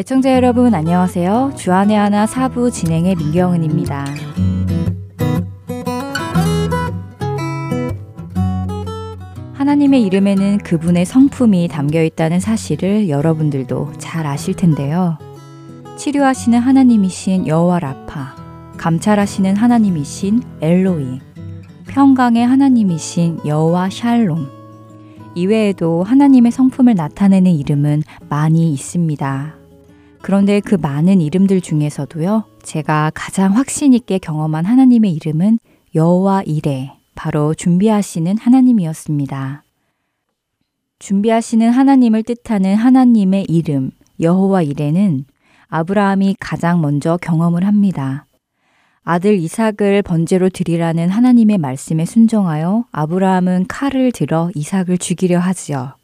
애청자 여러분 안녕하세요. 주안의 하나 사부 진행의 민경은입니다. 하나님의 이름에는 그분의 성품이 담겨 있다는 사실을 여러분들도 잘 아실 텐데요. 치료하시는 하나님이신 여호와 라파, 감찰하시는 하나님이신 엘로이, 평강의 하나님이신 여호와 샬롬. 이외에도 하나님의 성품을 나타내는 이름은 많이 있습니다. 그런데 그 많은 이름들 중에서도요, 제가 가장 확신 있게 경험한 하나님의 이름은 여호와 이레, 바로 준비하시는 하나님이었습니다. 준비하시는 하나님을 뜻하는 하나님의 이름 여호와 이레는 아브라함이 가장 먼저 경험을 합니다. 아들 이삭을 번제로 드리라는 하나님의 말씀에 순종하여 아브라함은 칼을 들어 이삭을 죽이려 하지요.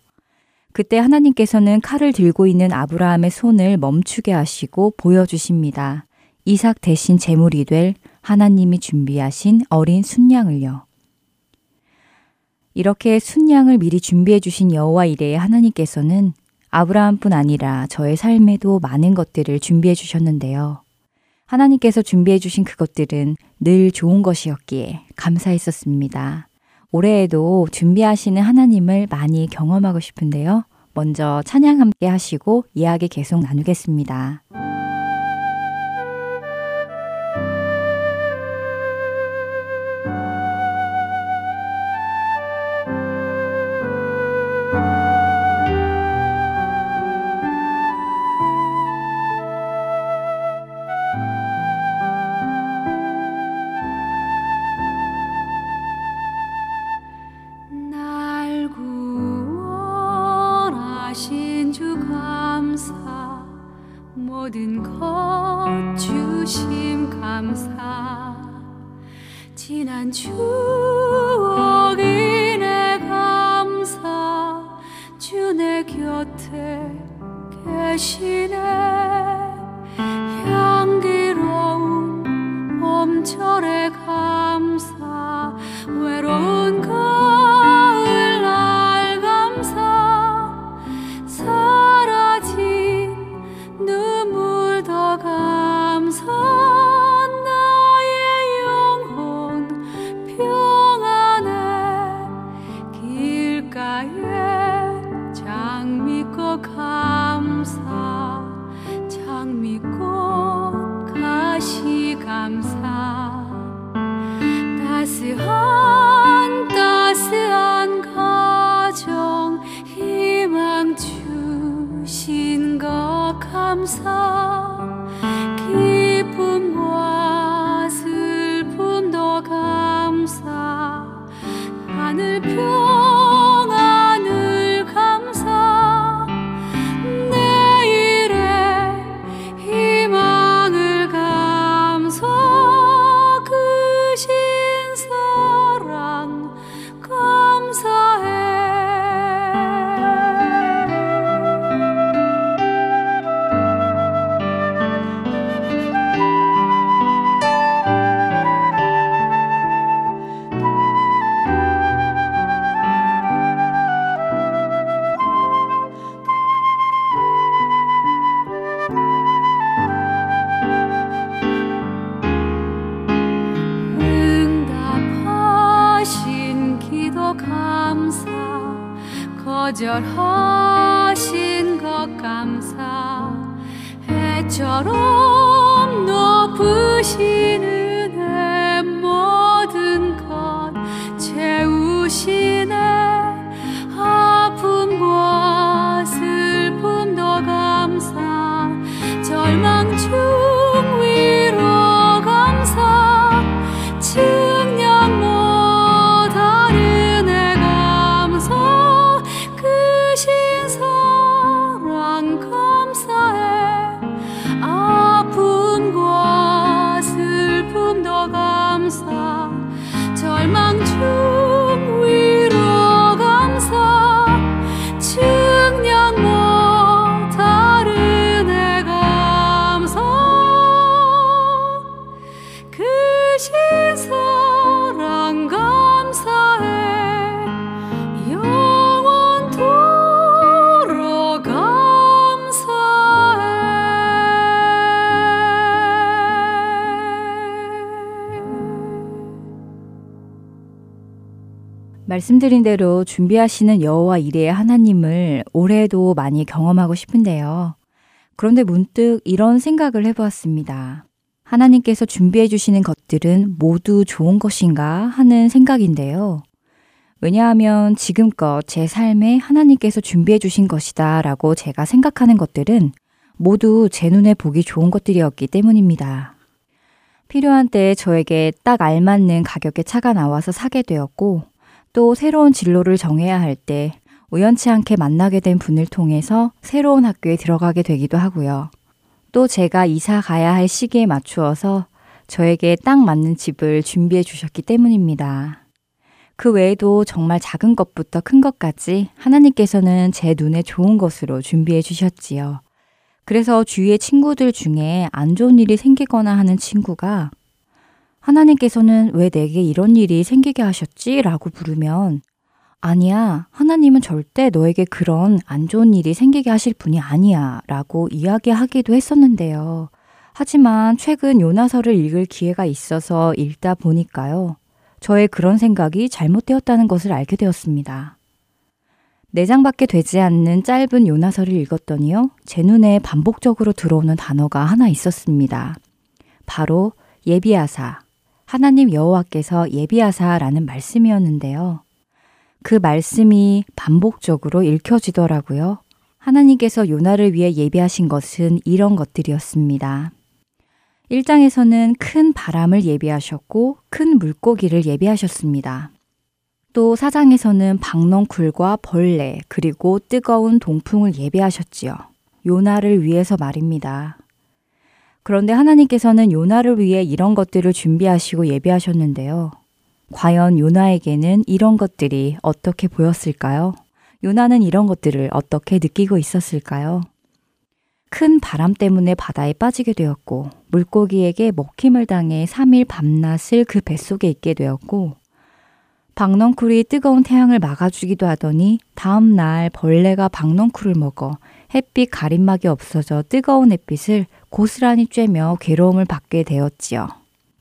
그때 하나님께서는 칼을 들고 있는 아브라함의 손을 멈추게 하시고 보여주십니다. 이삭 대신 제물이 될 하나님이 준비하신 어린 순양을요. 이렇게 순양을 미리 준비해 주신 여호와 이레의 하나님께서는 아브라함뿐 아니라 저의 삶에도 많은 것들을 준비해 주셨는데요. 하나님께서 준비해 주신 그것들은 늘 좋은 것이었기에 감사했었습니다. 올해에도 준비하시는 하나님을 많이 경험하고 싶은데요. 먼저 찬양 함께 하시고 이야기 계속 나누겠습니다. 곁에 계시네. 말씀드린 대로 준비하시는 여호와 이레의 하나님을 올해도 많이 경험하고 싶은데요. 그런데 문득 이런 생각을 해보았습니다. 하나님께서 준비해 주시는 것들은 모두 좋은 것인가 하는 생각인데요. 왜냐하면 지금껏 제 삶에 하나님께서 준비해 주신 것이다 라고 제가 생각하는 것들은 모두 제 눈에 보기 좋은 것들이었기 때문입니다. 필요한 때에 저에게 딱 알맞는 가격의 차가 나와서 사게 되었고 또 새로운 진로를 정해야 할 때 우연치 않게 만나게 된 분을 통해서 새로운 학교에 들어가게 되기도 하고요. 또 제가 이사 가야 할 시기에 맞추어서 저에게 딱 맞는 집을 준비해 주셨기 때문입니다. 그 외에도 정말 작은 것부터 큰 것까지 하나님께서는 제 눈에 좋은 것으로 준비해 주셨지요. 그래서 주위의 친구들 중에 안 좋은 일이 생기거나 하는 친구가 하나님께서는 왜 내게 이런 일이 생기게 하셨지? 라고 부르면 아니야. 하나님은 절대 너에게 그런 안 좋은 일이 생기게 하실 분이 아니야. 라고 이야기하기도 했었는데요. 하지만 최근 요나서를 읽을 기회가 있어서 읽다 보니까요. 저의 그런 생각이 잘못되었다는 것을 알게 되었습니다. 네 장밖에 되지 않는 짧은 요나서를 읽었더니요. 제 눈에 반복적으로 들어오는 단어가 하나 있었습니다. 바로 예비하사, 하나님 여호와께서 예비하사라는 말씀이었는데요. 그 말씀이 반복적으로 읽혀지더라고요. 하나님께서 요나를 위해 예비하신 것은 이런 것들이었습니다. 1장에서는 큰 바람을 예비하셨고 큰 물고기를 예비하셨습니다. 또 4장에서는 박넝쿨과 벌레 그리고 뜨거운 동풍을 예비하셨지요. 요나를 위해서 말입니다. 그런데 하나님께서는 요나를 위해 이런 것들을 준비하시고 예비하셨는데요. 과연 요나에게는 이런 것들이 어떻게 보였을까요? 요나는 이런 것들을 어떻게 느끼고 있었을까요? 큰 바람 때문에 바다에 빠지게 되었고 물고기에게 먹힘을 당해 3일 밤낮을 그 뱃속에 있게 되었고 박넝쿨이 뜨거운 태양을 막아주기도 하더니 다음 날 벌레가 박넝쿨을 먹어 햇빛 가림막이 없어져 뜨거운 햇빛을 고스란히 쬐며 괴로움을 받게 되었지요.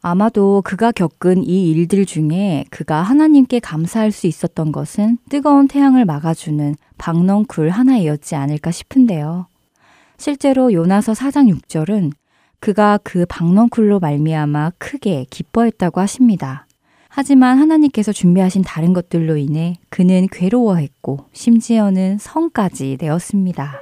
아마도 그가 겪은 이 일들 중에 그가 하나님께 감사할 수 있었던 것은 뜨거운 태양을 막아주는 박넝쿨 하나이었지 않을까 싶은데요. 실제로 요나서 4장 6절은 그가 그 박넝쿨로 말미암아 크게 기뻐했다고 하십니다. 하지만 하나님께서 준비하신 다른 것들로 인해 그는 괴로워했고 심지어는 성까지 되었습니다.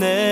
내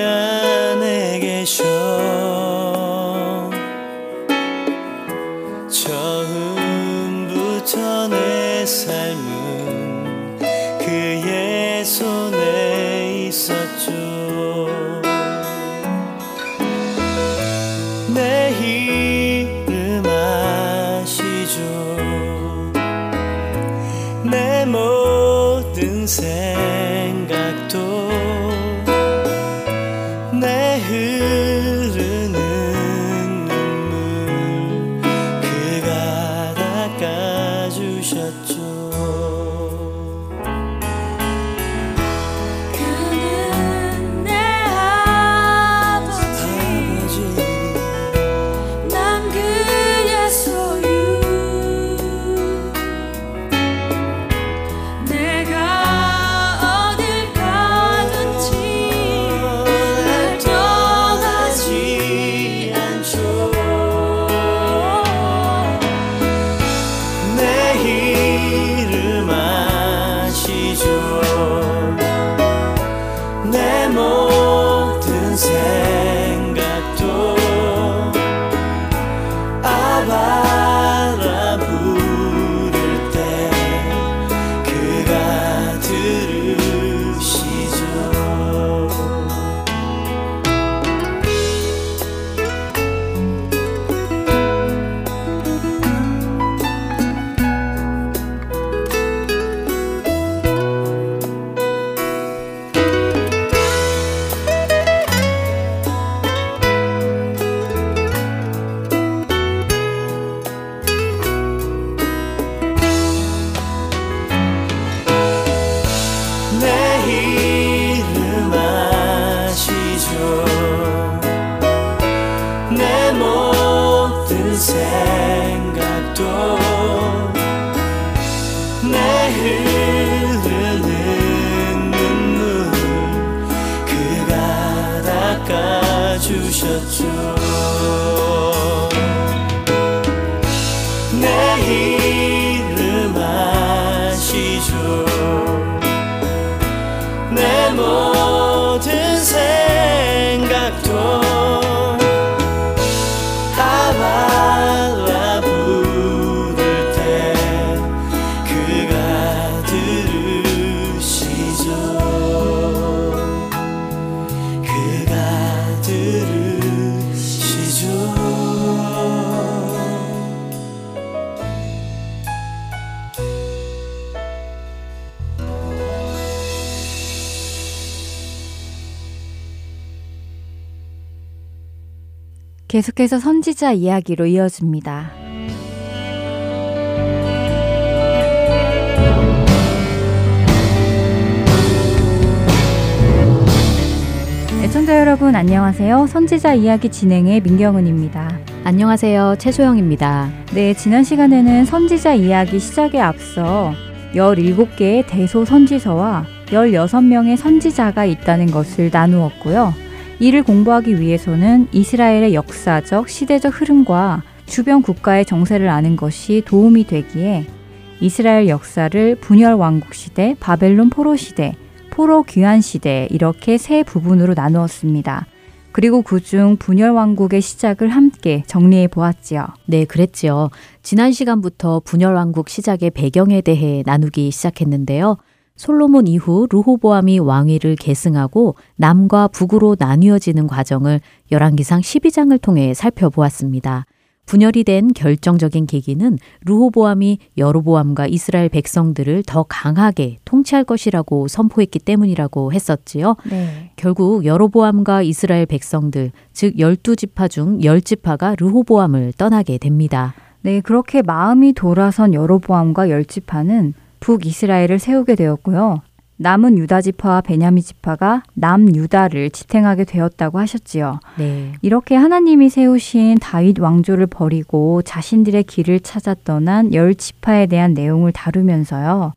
계속해서 선지자 이야기로 이어집니다. 애청자 여러분 안녕하세요. 선지자 이야기 진행의 민경은입니다. 안녕하세요. 최소영입니다. 네, 지난 시간에는 선지자 이야기 시작에 앞서 17개의 대소 선지서와 16명의 선지자가 있다는 것을 나누었고요. 이를 공부하기 위해서는 이스라엘의 역사적, 시대적 흐름과 주변 국가의 정세를 아는 것이 도움이 되기에 이스라엘 역사를 분열 왕국 시대, 바벨론 포로 시대, 포로 귀환 시대 이렇게 세 부분으로 나누었습니다. 그리고 그중 분열 왕국의 시작을 함께 정리해 보았지요. 네, 그랬지요. 지난 시간부터 분열 왕국 시작의 배경에 대해 나누기 시작했는데요. 솔로몬 이후 르호보암이 왕위를 계승하고 남과 북으로 나뉘어지는 과정을 열왕기상 12장을 통해 살펴보았습니다. 분열이 된 결정적인 계기는 르호보암이 여로보암과 이스라엘 백성들을 더 강하게 통치할 것이라고 선포했기 때문이라고 했었지요. 네. 결국 여로보암과 이스라엘 백성들, 즉 12지파 중 10지파가 르호보암을 떠나게 됩니다. 네, 그렇게 마음이 돌아선 여로보암과 열지파는 북이스라엘을 세우게 되었고요. 남은 유다 지파와 베냐민 지파가 남 유다를 지탱하게 되었다고 하셨지요. 네. 이렇게 하나님이 세우신 다윗 왕조를 버리고 자신들의 길을 찾아 떠난 열 지파에 대한 내용을 다루면서요.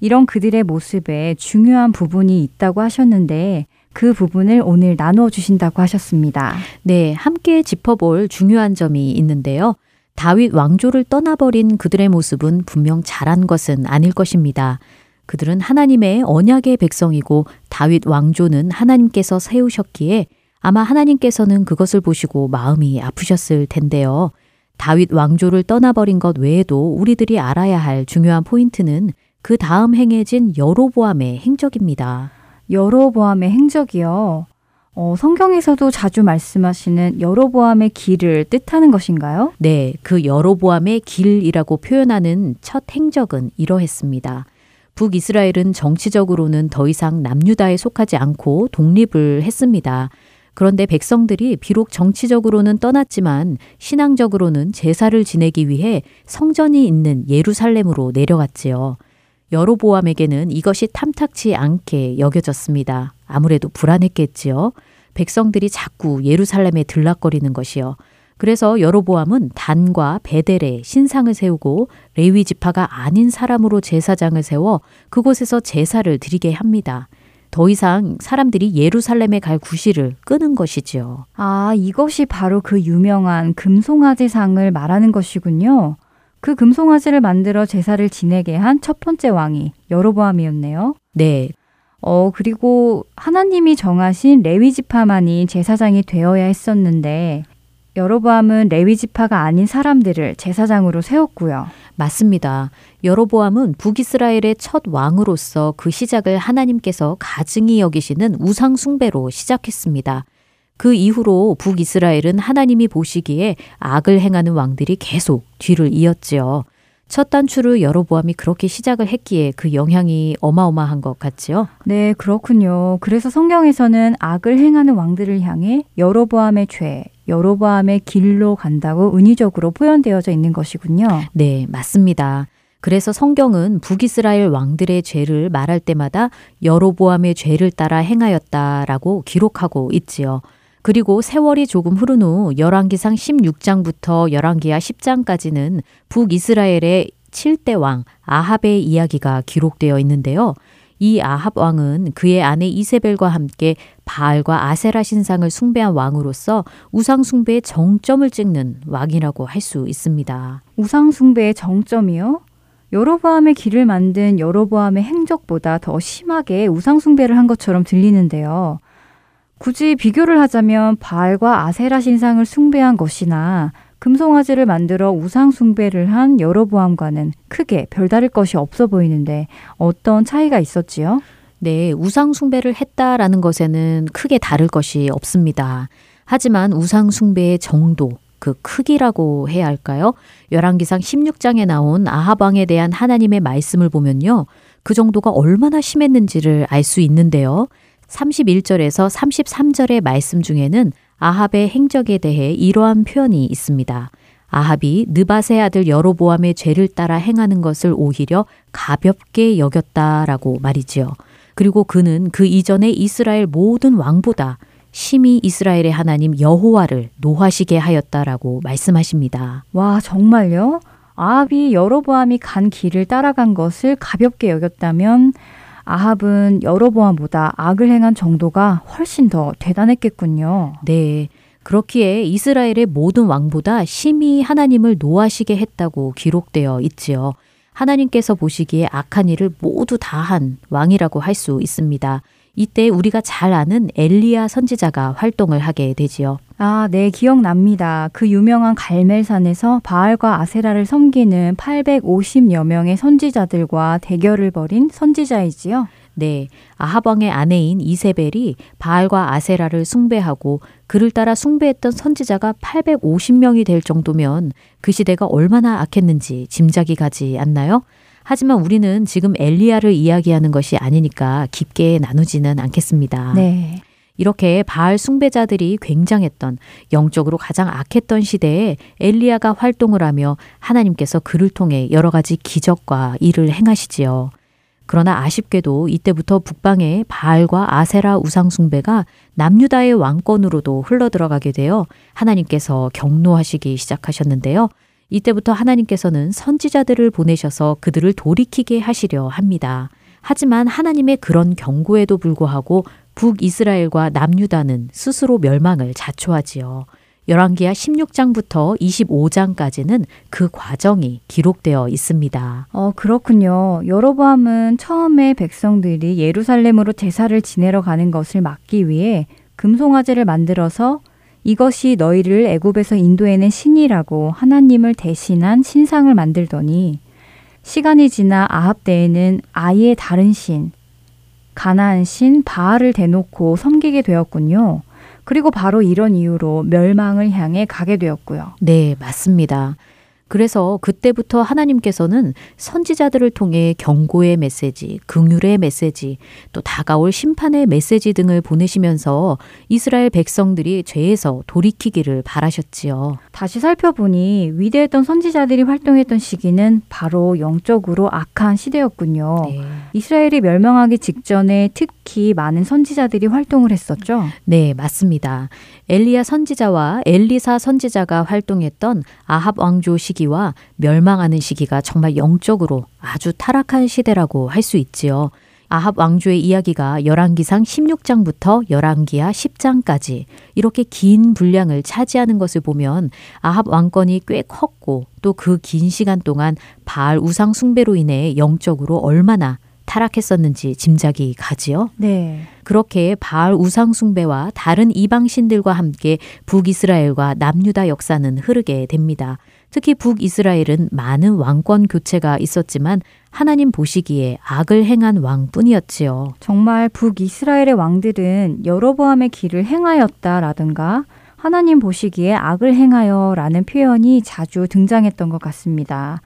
이런 그들의 모습에 중요한 부분이 있다고 하셨는데 그 부분을 오늘 나누어 주신다고 하셨습니다. 네, 함께 짚어볼 중요한 점이 있는데요. 다윗 왕조를 떠나버린 그들의 모습은 분명 잘한 것은 아닐 것입니다. 그들은 하나님의 언약의 백성이고 다윗 왕조는 하나님께서 세우셨기에 아마 하나님께서는 그것을 보시고 마음이 아프셨을 텐데요. 다윗 왕조를 떠나버린 것 외에도 우리들이 알아야 할 중요한 포인트는 그 다음 행해진 여로보암의 행적입니다. 여로보암의 행적이요. 어, 성경에서도 자주 말씀하시는 여로보암의 길을 뜻하는 것인가요? 네, 그 여로보암의 길이라고 표현하는 첫 행적은 이러했습니다. 북이스라엘은 정치적으로는 더 이상 남유다에 속하지 않고 독립을 했습니다. 그런데 백성들이 비록 정치적으로는 떠났지만 신앙적으로는 제사를 지내기 위해 성전이 있는 예루살렘으로 내려갔지요. 여로보암에게는 이것이 탐탁치 않게 여겨졌습니다. 아무래도 불안했겠지요. 백성들이 자꾸 예루살렘에 들락거리는 것이요. 그래서 여로보암은 단과 베델에 신상을 세우고 레위 지파가 아닌 사람으로 제사장을 세워 그곳에서 제사를 드리게 합니다. 더 이상 사람들이 예루살렘에 갈 구실을 끄는 것이지요. 아, 이것이 바로 그 유명한 금송아지상을 말하는 것이군요. 그 금송아지를 만들어 제사를 지내게 한 첫 번째 왕이 여로보암이었네요. 네, 어, 그리고 하나님이 정하신 레위 지파만이 제사장이 되어야 했었는데 여로보암은 레위 지파가 아닌 사람들을 제사장으로 세웠고요. 맞습니다. 여로보암은 북이스라엘의 첫 왕으로서 그 시작을 하나님께서 가증히 여기시는 우상 숭배로 시작했습니다. 그 이후로 북이스라엘은 하나님이 보시기에 악을 행하는 왕들이 계속 뒤를 이었지요. 첫 단추를 여로보암이 그렇게 시작을 했기에 그 영향이 어마어마한 것 같지요. 네, 그렇군요. 그래서 성경에서는 악을 행하는 왕들을 향해 여로보암의 죄, 여로보암의 길로 간다고 은유적으로 표현되어져 있는 것이군요. 네, 맞습니다. 그래서 성경은 북이스라엘 왕들의 죄를 말할 때마다 여로보암의 죄를 따라 행하였다라고 기록하고 있지요. 그리고 세월이 조금 흐른 후 열왕기상 16장부터 열왕기하 10장까지는 북이스라엘의 7대 왕 아합의 이야기가 기록되어 있는데요. 이 아합 왕은 그의 아내 이세벨과 함께 바알과 아세라 신상을 숭배한 왕으로서 우상 숭배의 정점을 찍는 왕이라고 할 수 있습니다. 우상 숭배의 정점이요? 여로보암의 길을 만든 여로보암의 행적보다 더 심하게 우상 숭배를 한 것처럼 들리는데요. 굳이 비교를 하자면 바알과 아세라 신상을 숭배한 것이나 금송아지를 만들어 우상 숭배를 한 여로보암과는 크게 별다를 것이 없어 보이는데 어떤 차이가 있었지요? 네, 우상 숭배를 했다라는 것에는 크게 다를 것이 없습니다. 하지만 우상 숭배의 정도, 그 크기라고 해야 할까요? 열왕기상 16장에 나온 아하방에 대한 하나님의 말씀을 보면요. 그 정도가 얼마나 심했는지를 알 수 있는데요. 31절에서 33절의 말씀 중에는 아합의 행적에 대해 이러한 표현이 있습니다. 아합이 느바세 아들 여로보암의 죄를 따라 행하는 것을 오히려 가볍게 여겼다라고 말이지요. 그리고 그는 그 이전에 이스라엘 모든 왕보다 심히 이스라엘의 하나님 여호와를 노하시게 하였다라고 말씀하십니다. 와, 정말요? 아합이 여로보암이 간 길을 따라간 것을 가볍게 여겼다면 아합은 여로보암보다 악을 행한 정도가 훨씬 더 대단했겠군요. 네. 그렇기에 이스라엘의 모든 왕보다 심히 하나님을 노하시게 했다고 기록되어 있지요. 하나님께서 보시기에 악한 일을 모두 다 한 왕이라고 할 수 있습니다. 이때 우리가 잘 아는 엘리야 선지자가 활동을 하게 되지요. 아, 네, 기억납니다. 그 유명한 갈멜산에서 바알과 아세라를 섬기는 850여 명의 선지자들과 대결을 벌인 선지자이지요. 네, 아하방의 아내인 이세벨이 바알과 아세라를 숭배하고 그를 따라 숭배했던 선지자가 850명이 될 정도면 그 시대가 얼마나 악했는지 짐작이 가지 않나요? 하지만 우리는 지금 엘리야를 이야기하는 것이 아니니까 깊게 나누지는 않겠습니다. 네. 이렇게 바알 숭배자들이 굉장했던 영적으로 가장 악했던 시대에 엘리야가 활동을 하며 하나님께서 그를 통해 여러 가지 기적과 일을 행하시지요. 그러나 아쉽게도 이때부터 북방의 바알과 아세라 우상 숭배가 남유다의 왕권으로도 흘러들어가게 되어 하나님께서 경노하시기 시작하셨는데요. 이때부터 하나님께서는 선지자들을 보내셔서 그들을 돌이키게 하시려 합니다. 하지만 하나님의 그런 경고에도 불구하고 북이스라엘과 남유다는 스스로 멸망을 자초하지요. 열왕기하 16장부터 25장까지는 그 과정이 기록되어 있습니다. 어, 그렇군요. 여로보암은 처음에 백성들이 예루살렘으로 제사를 지내러 가는 것을 막기 위해 금송아지를 만들어서 이것이 너희를 애굽에서 인도해낸 신이라고 하나님을 대신한 신상을 만들더니 시간이 지나 아합 때에는 아예 다른 신, 가나안 신 바알을 대놓고 섬기게 되었군요. 그리고 바로 이런 이유로 멸망을 향해 가게 되었고요. 네, 맞습니다. 그래서 그때부터 하나님께서는 선지자들을 통해 경고의 메시지, 긍휼의 메시지, 또 다가올 심판의 메시지 등을 보내시면서 이스라엘 백성들이 죄에서 돌이키기를 바라셨지요. 다시 살펴보니 위대했던 선지자들이 활동했던 시기는 바로 영적으로 악한 시대였군요. 네. 이스라엘이 멸망하기 직전에 특히 많은 선지자들이 활동을 했었죠. 네, 맞습니다. 엘리야 선지자와 엘리사 선지자가 활동했던 아합 왕조 시기와 멸망하는 시기가 정말 영적으로 아주 타락한 시대라고 할 수 있지요. 아합 왕조의 이야기가 열왕기상 16장부터 열왕기하 10장까지 이렇게 긴 분량을 차지하는 것을 보면 아합 왕권이 꽤 컸고 또 그 긴 시간 동안 바알 우상 숭배로 인해 영적으로 얼마나 타락했었는지 짐작이 가지요. 네. 그렇게 바알 우상 숭배와 다른 이방 신들과 함께 북이스라엘과 남유다 역사는 흐르게 됩니다. 특히 북이스라엘은 많은 왕권 교체가 있었지만 하나님 보시기에 악을 행한 왕뿐이었지요. 정말 북이스라엘의 왕들은 여로보암의 길을 행하였다라든가 하나님 보시기에 악을 행하여라는 표현이 자주 등장했던 것 같습니다.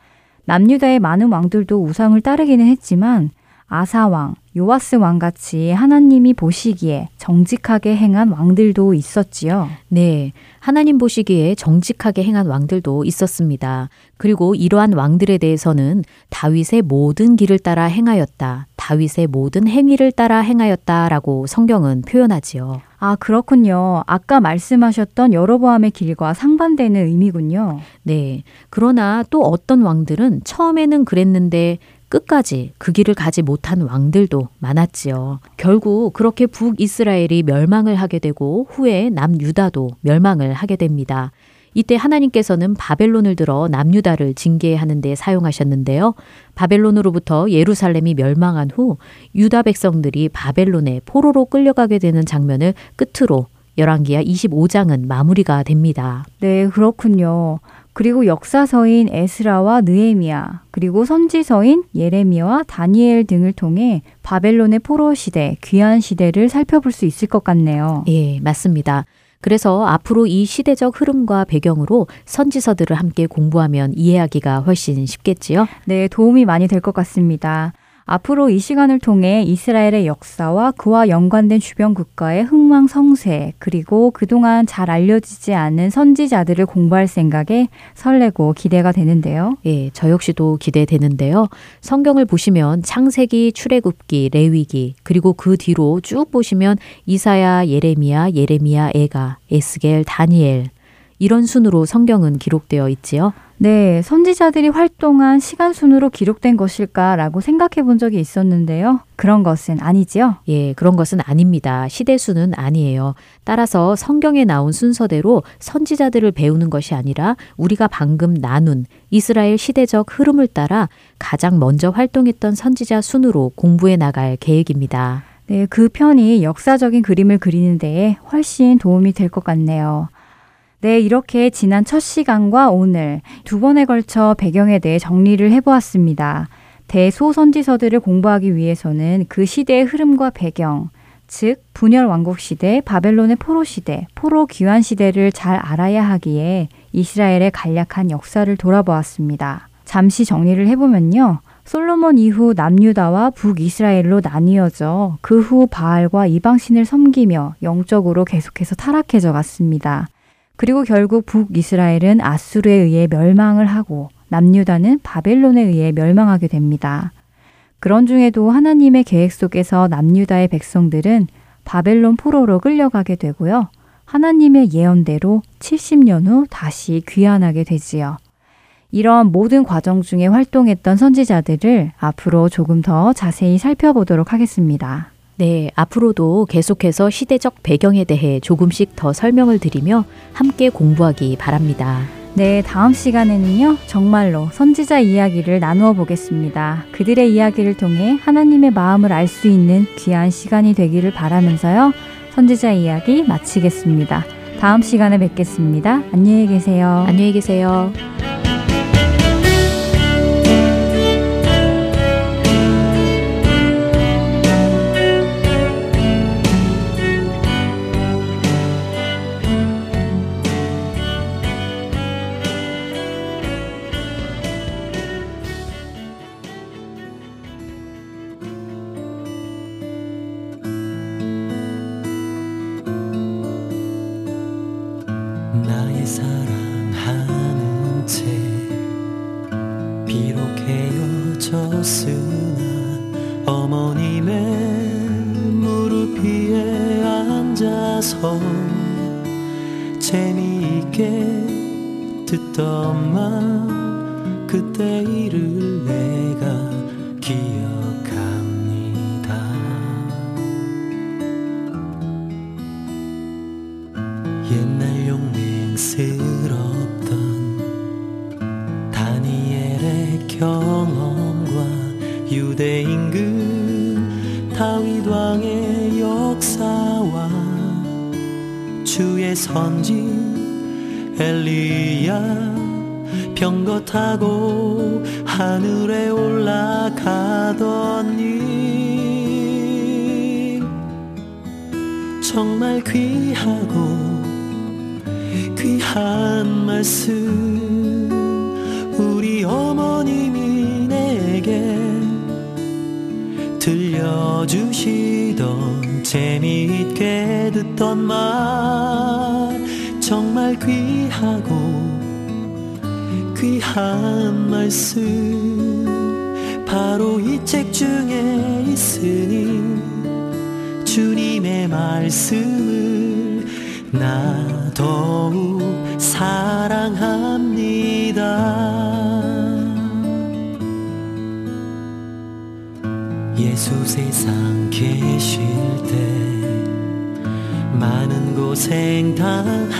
남유다의 많은 왕들도 우상을 따르기는 했지만 아사 왕, 요아스 왕같이 하나님이 보시기에 정직하게 행한 왕들도 있었지요. 네. 하나님 보시기에 정직하게 행한 왕들도 있었습니다. 그리고 이러한 왕들에 대해서는 다윗의 모든 길을 따라 행하였다. 다윗의 모든 행위를 따라 행하였다라고 성경은 표현하지요. 아, 그렇군요. 아까 말씀하셨던 여로보암의 길과 상반되는 의미군요. 네. 그러나 또 어떤 왕들은 처음에는 그랬는데 끝까지 그 길을 가지 못한 왕들도 많았지요. 결국 그렇게 북이스라엘이 멸망을 하게 되고 후에 남유다도 멸망을 하게 됩니다. 이때 하나님께서는 바벨론을 들어 남유다를 징계하는 데 사용하셨는데요. 바벨론으로부터 예루살렘이 멸망한 후 유다 백성들이 바벨론에 포로로 끌려가게 되는 장면을 끝으로 열왕기야 25장은 마무리가 됩니다. 네, 그렇군요. 그리고 역사서인 에스라와 느헤미야, 그리고 선지서인 예레미야와 다니엘 등을 통해 바벨론의 포로 시대, 귀한 시대를 살펴볼 수 있을 것 같네요. 예, 맞습니다. 그래서 앞으로 이 시대적 흐름과 배경으로 선지서들을 함께 공부하면 이해하기가 훨씬 쉽겠지요? 네, 도움이 많이 될 것 같습니다. 앞으로 이 시간을 통해 이스라엘의 역사와 그와 연관된 주변 국가의 흥망 성쇠, 그리고 그동안 잘 알려지지 않은 선지자들을 공부할 생각에 설레고 기대가 되는데요. 예, 저 역시도 기대되는데요. 성경을 보시면 창세기, 출애굽기, 레위기, 그리고 그 뒤로 쭉 보시면 이사야, 예레미야, 예레미야, 에가, 에스겔, 다니엘 이런 순으로 성경은 기록되어 있지요. 네, 선지자들이 활동한 시간 순으로 기록된 것일까라고 생각해 본 적이 있었는데요. 그런 것은 아니지요? 예, 그런 것은 아닙니다. 시대수는 아니에요. 따라서 성경에 나온 순서대로 선지자들을 배우는 것이 아니라 우리가 방금 나눈 이스라엘 시대적 흐름을 따라 가장 먼저 활동했던 선지자 순으로 공부해 나갈 계획입니다. 네, 그 편이 역사적인 그림을 그리는 데에 훨씬 도움이 될 것 같네요. 네, 이렇게 지난 첫 시간과 오늘 두 번에 걸쳐 배경에 대해 정리를 해보았습니다. 대소선지서들을 공부하기 위해서는 그 시대의 흐름과 배경, 즉 분열 왕국 시대, 바벨론의 포로 시대, 포로 귀환 시대를 잘 알아야 하기에 이스라엘의 간략한 역사를 돌아보았습니다. 잠시 정리를 해보면요. 솔로몬 이후 남유다와 북이스라엘로 나뉘어져 그 후 바알과 이방신을 섬기며 영적으로 계속해서 타락해져 갔습니다. 그리고 결국 북이스라엘은 아수르에 의해 멸망을 하고 남유다는 바벨론에 의해 멸망하게 됩니다. 그런 중에도 하나님의 계획 속에서 남유다의 백성들은 바벨론 포로로 끌려가게 되고요. 하나님의 예언대로 70년 후 다시 귀환하게 되지요. 이런 모든 과정 중에 활동했던 선지자들을 앞으로 조금 더 자세히 살펴보도록 하겠습니다. 네, 앞으로도 계속해서 시대적 배경에 대해 조금씩 더 설명을 드리며 함께 공부하기 바랍니다. 네, 다음 시간에는요, 정말로 선지자 이야기를 나누어 보겠습니다. 그들의 이야기를 통해 하나님의 마음을 알 수 있는 귀한 시간이 되기를 바라면서요, 선지자 이야기 마치겠습니다. 다음 시간에 뵙겠습니다. 안녕히 계세요. 안녕히 계세요.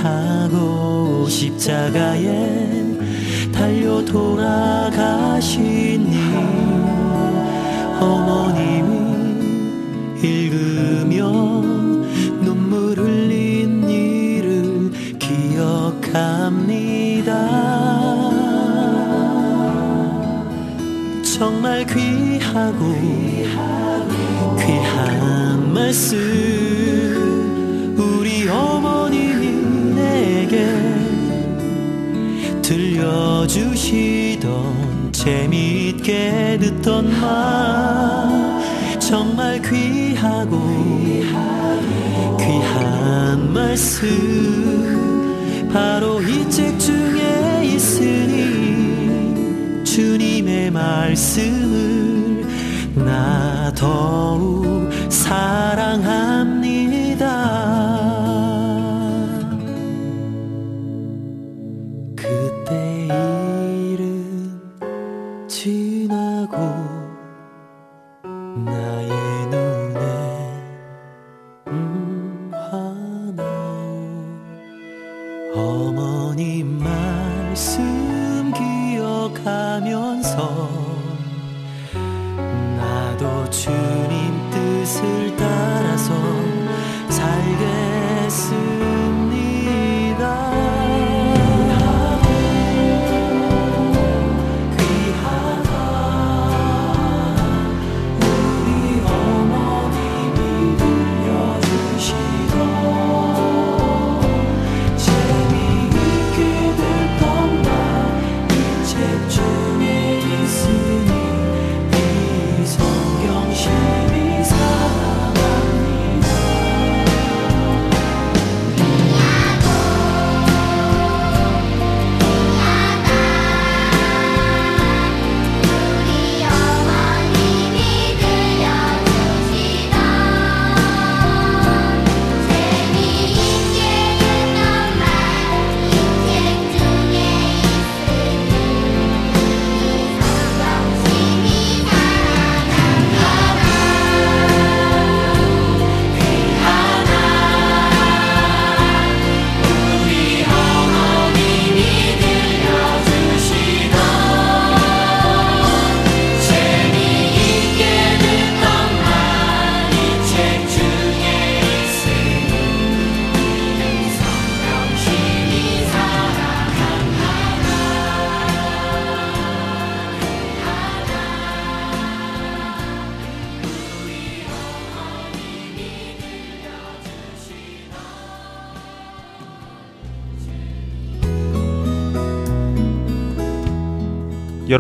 하고 십자가에 달려 돌아가신 일 어머님이 읽으며 눈물 흘린 일을 기억합니다. 정말 귀하고 귀한 말씀 들려주시던 재미있게 듣던 말 정말 귀하고 귀한 말씀 바로 이 책 중에 있으니 주님의 말씀을 나 더욱 사랑합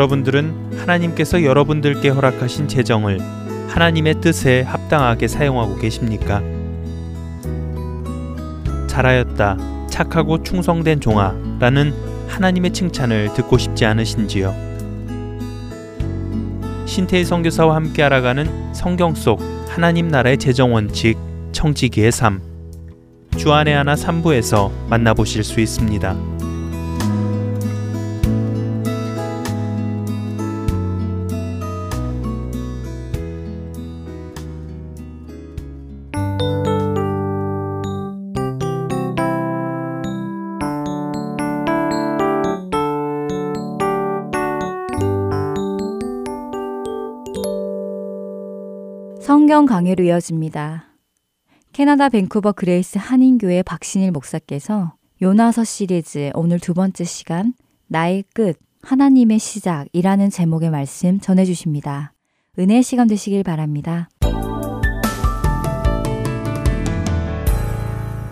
여러분들은 하나님께서 여러분들께 허락하신 재정을 하나님의 뜻에 합당하게 사용하고 계십니까? 잘하였다, 착하고 충성된 종아 라는 하나님의 칭찬을 듣고 싶지 않으신지요? 신태희 선교사와 함께 알아가는 성경 속 하나님 나라의 재정 원칙 청지기의 삶 주안의 하나 3부에서 만나보실 수 있습니다. 강해로 이어집니다. 캐나다 밴쿠버 그레이스 한인교회 박신일 목사께서 요나서 시리즈 오늘 두 번째 시간 나의 끝 하나님의 시작이라는 제목의 말씀 전해 주십니다. 은혜의 시간 되시길 바랍니다.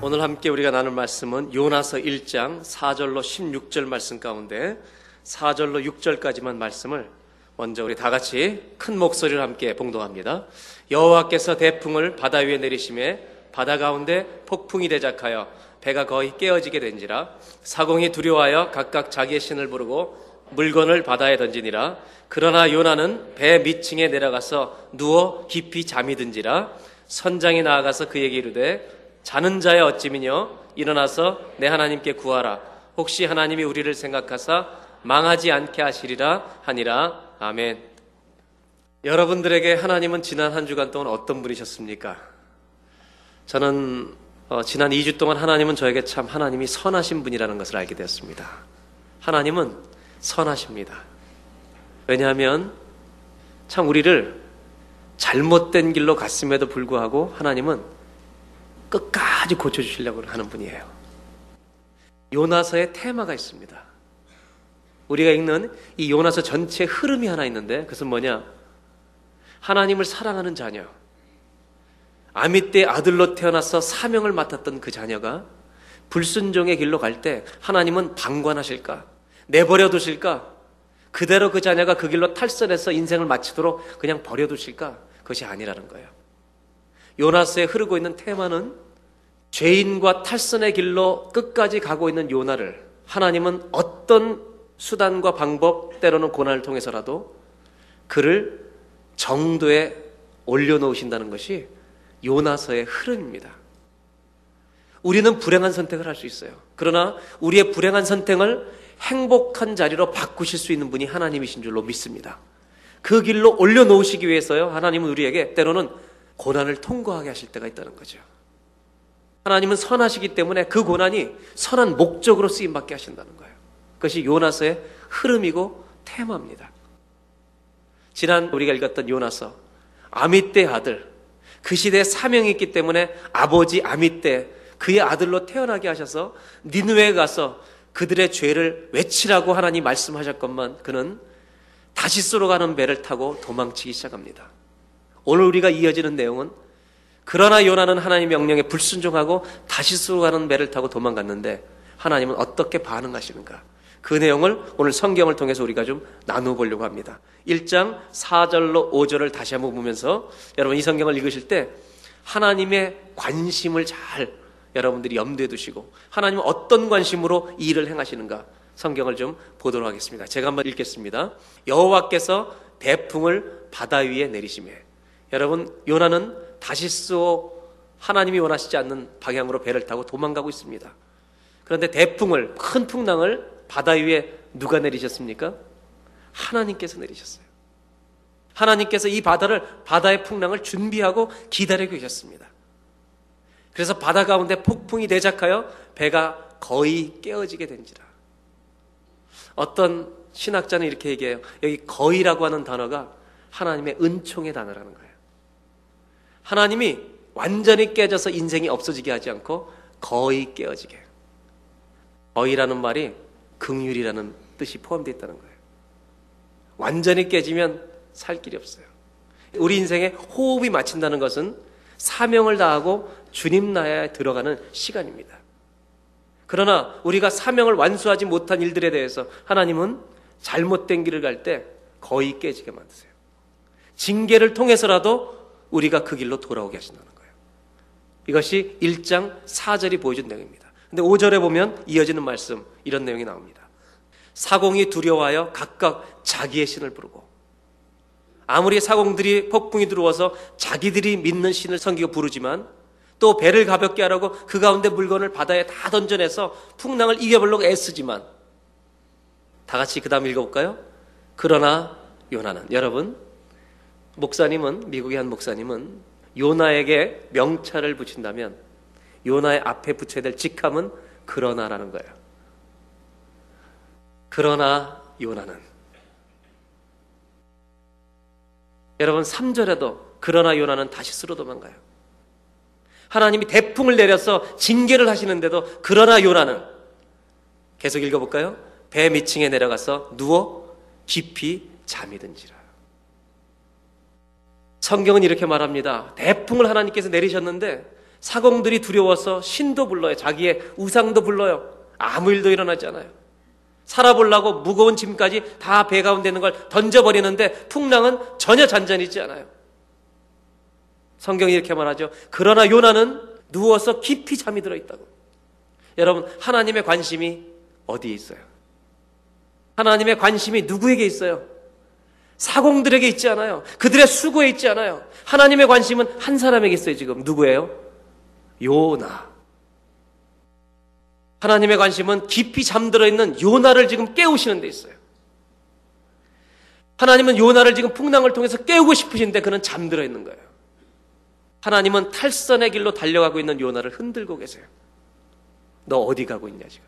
오늘 함께 우리가 나눌 말씀은 요나서 1장 4절로 16절 말씀 가운데 4절로 6절까지만 말씀을 먼저 우리 다 같이 큰 목소리를 함께 봉독합니다. 여호와께서 대풍을 바다 위에 내리심에 바다 가운데 폭풍이 대작하여 배가 거의 깨어지게 된지라 사공이 두려워하여 각각 자기의 신을 부르고 물건을 바다에 던지니라. 그러나 요나는 배 밑층에 내려가서 누워 깊이 잠이 든지라. 선장이 나아가서 그에게 이르되 자는 자의 어찌미뇨 일어나서 내 하나님께 구하라. 혹시 하나님이 우리를 생각하사 망하지 않게 하시리라 하니라 아멘 여러분들에게 하나님은 지난 한 주간 동안 어떤 분이셨습니까? 저는 어, 지난 2주 동안 하나님은 저에게 참 하나님이 선하신 분이라는 것을 알게 되었습니다. 하나님은 선하십니다. 왜냐하면 참 우리를 잘못된 길로 갔음에도 불구하고 하나님은 끝까지 고쳐주시려고 하는 분이에요. 요나서의 테마가 있습니다. 우리가 읽는 이 요나서 전체 흐름이 하나 있는데 그것은 뭐냐? 하나님을 사랑하는 자녀. 아미 때 아들로 태어나서 사명을 맡았던 그 자녀가 불순종의 길로 갈 때 하나님은 방관하실까? 내버려 두실까? 그대로 그 자녀가 그 길로 탈선해서 인생을 마치도록 그냥 버려 두실까? 그것이 아니라는 거예요. 요나스에 흐르고 있는 테마는 죄인과 탈선의 길로 끝까지 가고 있는 요나를 하나님은 어떤 수단과 방법, 때로는 고난을 통해서라도 그를 정도에 올려놓으신다는 것이 요나서의 흐름입니다. 우리는 불행한 선택을 할 수 있어요. 그러나 우리의 불행한 선택을 행복한 자리로 바꾸실 수 있는 분이 하나님이신 줄로 믿습니다. 그 길로 올려놓으시기 위해서요, 하나님은 우리에게 때로는 고난을 통과하게 하실 때가 있다는 거죠. 하나님은 선하시기 때문에 그 고난이 선한 목적으로 쓰임받게 하신다는 거예요. 그것이 요나서의 흐름이고 테마입니다. 지난 우리가 읽었던 요나서, 아미떼 아들, 그 시대에 사명이 있기 때문에 아버지 아미떼, 그의 아들로 태어나게 하셔서 니누에 가서 그들의 죄를 외치라고 하나님 말씀하셨건만 그는 다시스로 가는 배를 타고 도망치기 시작합니다. 오늘 우리가 이어지는 내용은 그러나 요나는 하나님 명령에 불순종하고 다시스로 가는 배를 타고 도망갔는데 하나님은 어떻게 반응하시는가? 그 내용을 오늘 성경을 통해서 우리가 좀 나누어 보려고 합니다. 1장 4절로 5절을 다시 한번 보면서 여러분 이 성경을 읽으실 때 하나님의 관심을 잘 여러분들이 염두에 두시고 하나님은 어떤 관심으로 이 일을 행하시는가 성경을 좀 보도록 하겠습니다. 제가 한번 읽겠습니다. 여호와께서 대풍을 바다 위에 내리심에 여러분 요나는 다시스오 하나님이 원하시지 않는 방향으로 배를 타고 도망가고 있습니다. 그런데 대풍을 큰 풍랑을 바다 위에 누가 내리셨습니까? 하나님께서 내리셨어요. 하나님께서 이 바다를 바다의 풍랑을 준비하고 기다리고 계셨습니다. 그래서 바다 가운데 폭풍이 대작하여 배가 거의 깨어지게 된지라. 어떤 신학자는 이렇게 얘기해요. 여기 거의라고 하는 단어가 하나님의 은총의 단어라는 거예요. 하나님이 완전히 깨져서 인생이 없어지게 하지 않고 거의 깨어지게. 거의라는 말이 긍휼이라는 뜻이 포함되어 있다는 거예요. 완전히 깨지면 살 길이 없어요. 우리 인생에 호흡이 맞춘다는 것은 사명을 다하고 주님 나라에 들어가는 시간입니다. 그러나 우리가 사명을 완수하지 못한 일들에 대해서 하나님은 잘못된 길을 갈 때 거의 깨지게 만드세요. 징계를 통해서라도 우리가 그 길로 돌아오게 하신다는 거예요. 이것이 1장 4절이 보여준 내용입니다. 근데 5절에 보면 이어지는 말씀 이런 내용이 나옵니다. 사공이 두려워하여 각각 자기의 신을 부르고 아무리 사공들이 폭풍이 들어와서 자기들이 믿는 신을 섬기고 부르지만 또 배를 가볍게 하라고 그 가운데 물건을 바다에 다 던져내서 풍랑을 이겨보려고 애쓰지만 다 같이 그 다음 읽어볼까요? 그러나 요나는 여러분 목사님은 미국의 한 목사님은 요나에게 명찰을 붙인다면 요나의 앞에 붙여야 될 직함은 그러나라는 거예요. 그러나 요나는 여러분 3절에도 그러나 요나는 다시 쓰러 도망가요. 하나님이 대풍을 내려서 징계를 하시는데도 그러나 요나는 계속 읽어볼까요? 배 밑층에 내려가서 누워 깊이 잠이 든지라. 성경은 이렇게 말합니다. 대풍을 하나님께서 내리셨는데 사공들이 두려워서 신도 불러요. 자기의 우상도 불러요. 아무 일도 일어나지 않아요. 살아보려고 무거운 짐까지 다 배 가운데 있는 걸 던져버리는데 풍랑은 전혀 잔잔하지 않아요. 성경이 이렇게 말하죠. 그러나 요나는 누워서 깊이 잠이 들어 있다고. 여러분, 하나님의 관심이 어디에 있어요? 하나님의 관심이 누구에게 있어요? 사공들에게 있지 않아요. 그들의 수고에 있지 않아요. 하나님의 관심은 한 사람에게 있어요, 지금. 누구예요? 요나. 하나님의 관심은 깊이 잠들어 있는 요나를 지금 깨우시는 데 있어요. 하나님은 요나를 지금 풍랑을 통해서 깨우고 싶으신데 그는 잠들어 있는 거예요. 하나님은 탈선의 길로 달려가고 있는 요나를 흔들고 계세요. 너 어디 가고 있냐, 지금?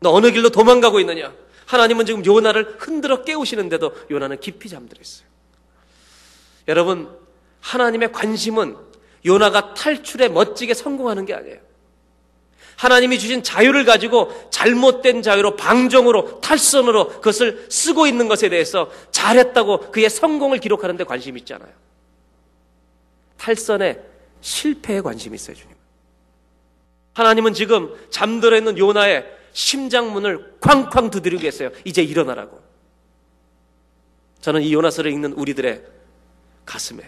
너 어느 길로 도망가고 있느냐? 하나님은 지금 요나를 흔들어 깨우시는데도 요나는 깊이 잠들어 있어요. 여러분, 하나님의 관심은 요나가 탈출에 멋지게 성공하는 게 아니에요. 하나님이 주신 자유를 가지고 잘못된 자유로 방종으로 탈선으로 그것을 쓰고 있는 것에 대해서 잘했다고 그의 성공을 기록하는 데 관심이 있잖아요. 탈선에 실패에 관심이 있어요, 주님. 하나님은 지금 잠들어 있는 요나의 심장문을 쾅쾅 두드리고 계세요. 이제 일어나라고. 저는 이 요나서를 읽는 우리들의 가슴에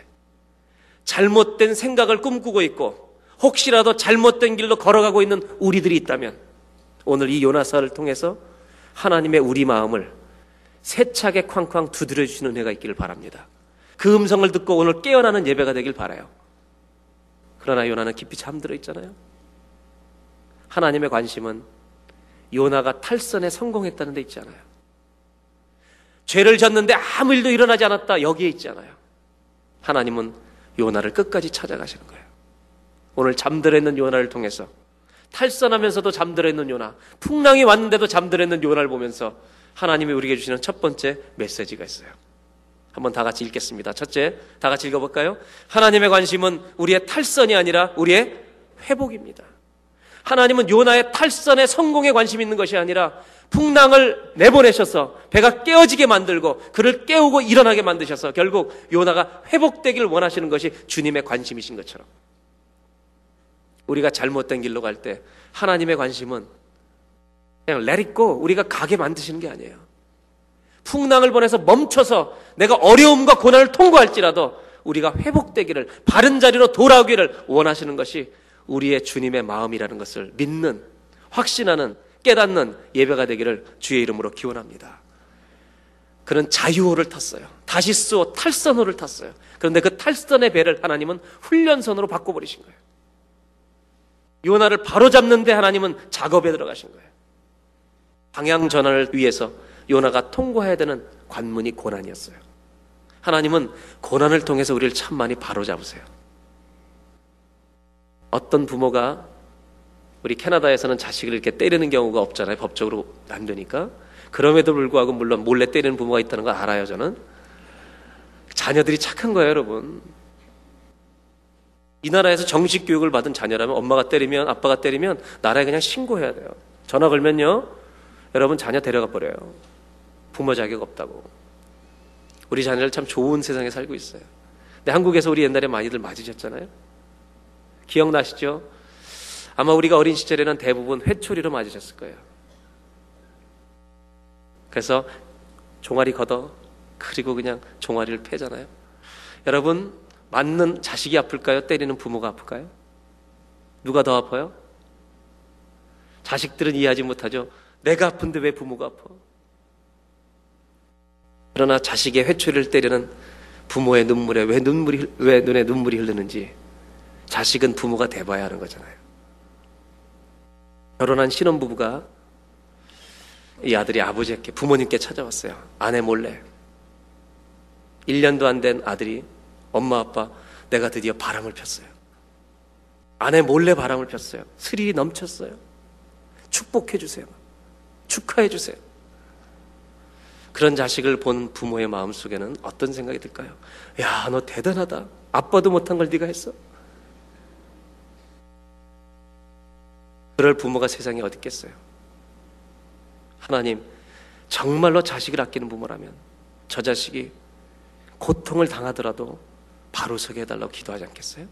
잘못된 생각을 꿈꾸고 있고 혹시라도 잘못된 길로 걸어가고 있는 우리들이 있다면 오늘 이 요나서를 통해서 하나님의 우리 마음을 세차게 쾅쾅 두드려 주시는 은혜가 있기를 바랍니다. 그 음성을 듣고 오늘 깨어나는 예배가 되길 바라요. 그러나 요나는 깊이 잠들어 있잖아요. 하나님의 관심은 요나가 탈선에 성공했다는 데 있잖아요. 죄를 졌는데 아무 일도 일어나지 않았다. 여기에 있잖아요. 하나님은 요나를 끝까지 찾아가시는 거예요. 오늘 잠들어 있는 요나를 통해서 탈선하면서도 잠들어 있는 요나, 풍랑이 왔는데도 잠들어 있는 요나를 보면서 하나님이 우리에게 주시는 첫 번째 메시지가 있어요. 한번 다 같이 읽겠습니다. 첫째, 다 같이 읽어볼까요? 하나님의 관심은 우리의 탈선이 아니라 우리의 회복입니다. 하나님은 요나의 탈선의 성공에 관심 있는 것이 아니라 풍랑을 내보내셔서 배가 깨어지게 만들고 그를 깨우고 일어나게 만드셔서 결국 요나가 회복되기를 원하시는 것이 주님의 관심이신 것처럼 우리가 잘못된 길로 갈 때 하나님의 관심은 그냥 go 우리가 가게 만드시는 게 아니에요. 풍랑을 보내서 멈춰서 내가 어려움과 고난을 통과할지라도 우리가 회복되기를 바른 자리로 돌아오기를 원하시는 것이 우리의 주님의 마음이라는 것을 믿는 확신하는 깨닫는 예배가 되기를 주의 이름으로 기원합니다. 그는 자유호를 탔어요. 다시 쓰어 탈선호를 탔어요. 그런데 그 탈선의 배를 하나님은 훈련선으로 바꿔버리신 거예요. 요나를 바로 잡는데 하나님은 작업에 들어가신 거예요. 방향 전환을 위해서 요나가 통과해야 되는 관문이 고난이었어요. 하나님은 고난을 통해서 우리를 참 많이 바로 잡으세요. 어떤 부모가 우리 캐나다에서는 자식을 이렇게 때리는 경우가 없잖아요. 법적으로 안 되니까. 그럼에도 불구하고 물론 몰래 때리는 부모가 있다는 걸 알아요, 저는. 자녀들이 착한 거예요, 여러분. 이 나라에서 정식 교육을 받은 자녀라면 엄마가 때리면 아빠가 때리면 나라에 그냥 신고해야 돼요. 전화 걸면요. 여러분 자녀 데려가 버려요. 부모 자격 없다고. 우리 자녀들 참 좋은 세상에 살고 있어요. 근데 한국에서 우리 옛날에 많이들 맞으셨잖아요. 기억나시죠? 아마 우리가 어린 시절에는 대부분 회초리로 맞으셨을 거예요. 그래서 종아리 걷어 그리고 그냥 종아리를 패잖아요. 여러분 맞는 자식이 아플까요? 때리는 부모가 아플까요? 누가 더 아파요? 자식들은 이해하지 못하죠. 내가 아픈데 왜 부모가 아파? 그러나 자식의 회초리를 때리는 부모의 눈물에 왜 눈물이 왜 눈에 눈물이 흐르는지 자식은 부모가 돼봐야 하는 거잖아요. 결혼한 신혼부부가 이 아들이 아버지께 부모님께 찾아왔어요. 아내 몰래. 1년도 안 된 아들이 엄마 아빠 내가 드디어 바람을 폈어요. 아내 몰래 바람을 폈어요. 스릴이 넘쳤어요. 축복해 주세요. 축하해 주세요. 그런 자식을 본 부모의 마음속에는 어떤 생각이 들까요? 야, 너 대단하다. 아빠도 못한 걸 네가 했어. 그럴 부모가 세상에 어디 있겠어요? 하나님, 정말로 자식을 아끼는 부모라면 저 자식이 고통을 당하더라도 바로 서게 해달라고 기도하지 않겠어요?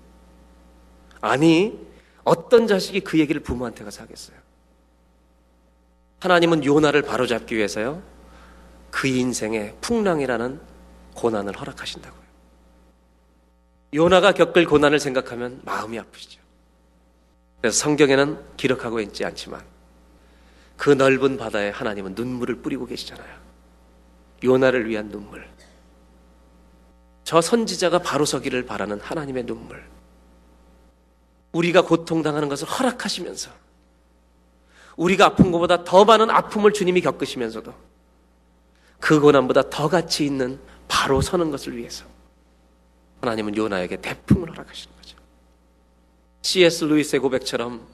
아니, 어떤 자식이 그 얘기를 부모한테 가서 하겠어요? 하나님은 요나를 바로잡기 위해서요. 그 인생에 풍랑이라는 고난을 허락하신다고요. 요나가 겪을 고난을 생각하면 마음이 아프시죠. 그래서 성경에는 기록하고 있지 않지만 그 넓은 바다에 하나님은 눈물을 뿌리고 계시잖아요. 요나를 위한 눈물. 저 선지자가 바로 서기를 바라는 하나님의 눈물. 우리가 고통당하는 것을 허락하시면서 우리가 아픈 것보다 더 많은 아픔을 주님이 겪으시면서도 그 고난보다 더 가치 있는 바로 서는 것을 위해서 하나님은 요나에게 대풍을 허락하시는. C.S. 루이스의 고백처럼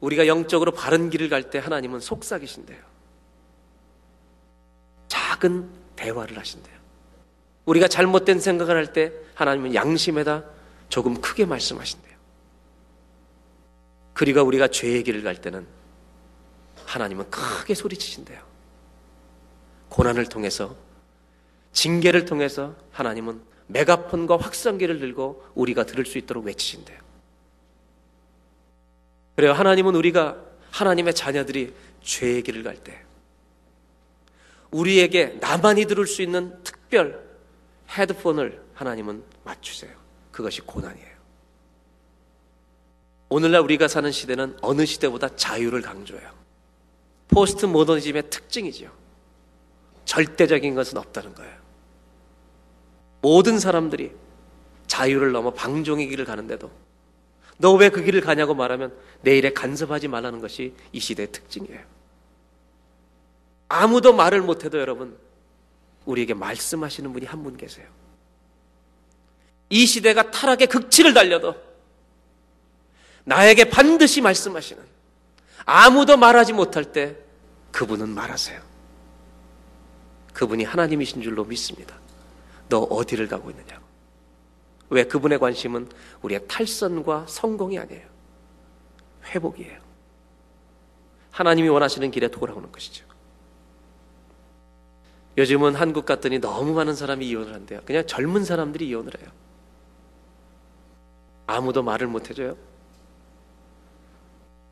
우리가 영적으로 바른 길을 갈 때 하나님은 속삭이신대요. 작은 대화를 하신대요. 우리가 잘못된 생각을 할 때 하나님은 양심에다 조금 크게 말씀하신대요. 그리고 우리가 죄의 길을 갈 때는 하나님은 크게 소리치신대요. 고난을 통해서 징계를 통해서 하나님은 메가폰과 확성기를 들고 우리가 들을 수 있도록 외치신대요. 그래요. 하나님은 우리가 하나님의 자녀들이 죄의 길을 갈 때 우리에게 나만이 들을 수 있는 특별 헤드폰을 하나님은 맞추세요. 그것이 고난이에요. 오늘날 우리가 사는 시대는 어느 시대보다 자유를 강조해요. 포스트 모더니즘의 특징이지요. 절대적인 것은 없다는 거예요. 모든 사람들이 자유를 넘어 방종의 길을 가는데도 너 왜 그 길을 가냐고 말하면 내 일에 간섭하지 말라는 것이 이 시대의 특징이에요. 아무도 말을 못해도 여러분 우리에게 말씀하시는 분이 한 분 계세요. 이 시대가 타락의 극치를 달려도 나에게 반드시 말씀하시는 아무도 말하지 못할 때 그분은 말하세요. 그분이 하나님이신 줄로 믿습니다. 너 어디를 가고 있느냐고. 왜 그분의 관심은 우리의 탈선과 성공이 아니에요. 회복이에요. 하나님이 원하시는 길에 돌아오는 것이죠. 요즘은 한국 갔더니 너무 많은 사람이 이혼을 한대요. 그냥 젊은 사람들이 이혼을 해요. 아무도 말을 못 해줘요.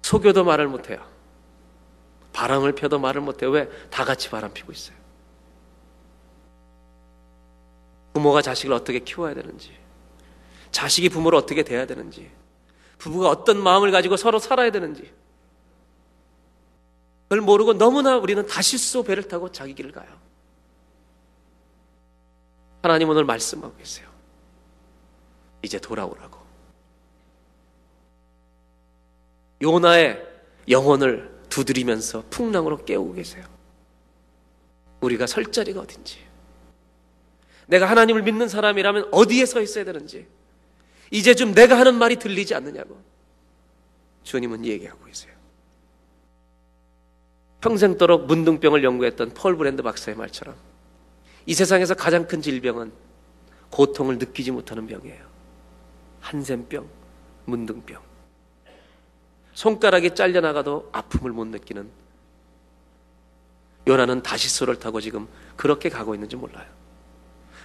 속여도 말을 못 해요. 바람을 펴도 말을 못 해요. 왜? 다 같이 바람 피고 있어요. 부모가 자식을 어떻게 키워야 되는지, 자식이 부모를 어떻게 대해야 되는지, 부부가 어떤 마음을 가지고 서로 살아야 되는지, 그걸 모르고 너무나 우리는 다시소 배를 타고 자기 길을 가요. 하나님 오늘 말씀하고 계세요. 이제 돌아오라고. 요나의 영혼을 두드리면서 풍랑으로 깨우고 계세요. 우리가 설 자리가 어딘지. 내가 하나님을 믿는 사람이라면 어디에 서 있어야 되는지. 이제 좀 내가 하는 말이 들리지 않느냐고. 주님은 얘기하고 계세요. 평생도록 문둥병을 연구했던 펄 브랜드 박사의 말처럼 이 세상에서 가장 큰 질병은 고통을 느끼지 못하는 병이에요. 한센병, 문둥병. 손가락이 잘려나가도 아픔을 못 느끼는 요나는 다시소를 타고 지금 그렇게 가고 있는지 몰라요.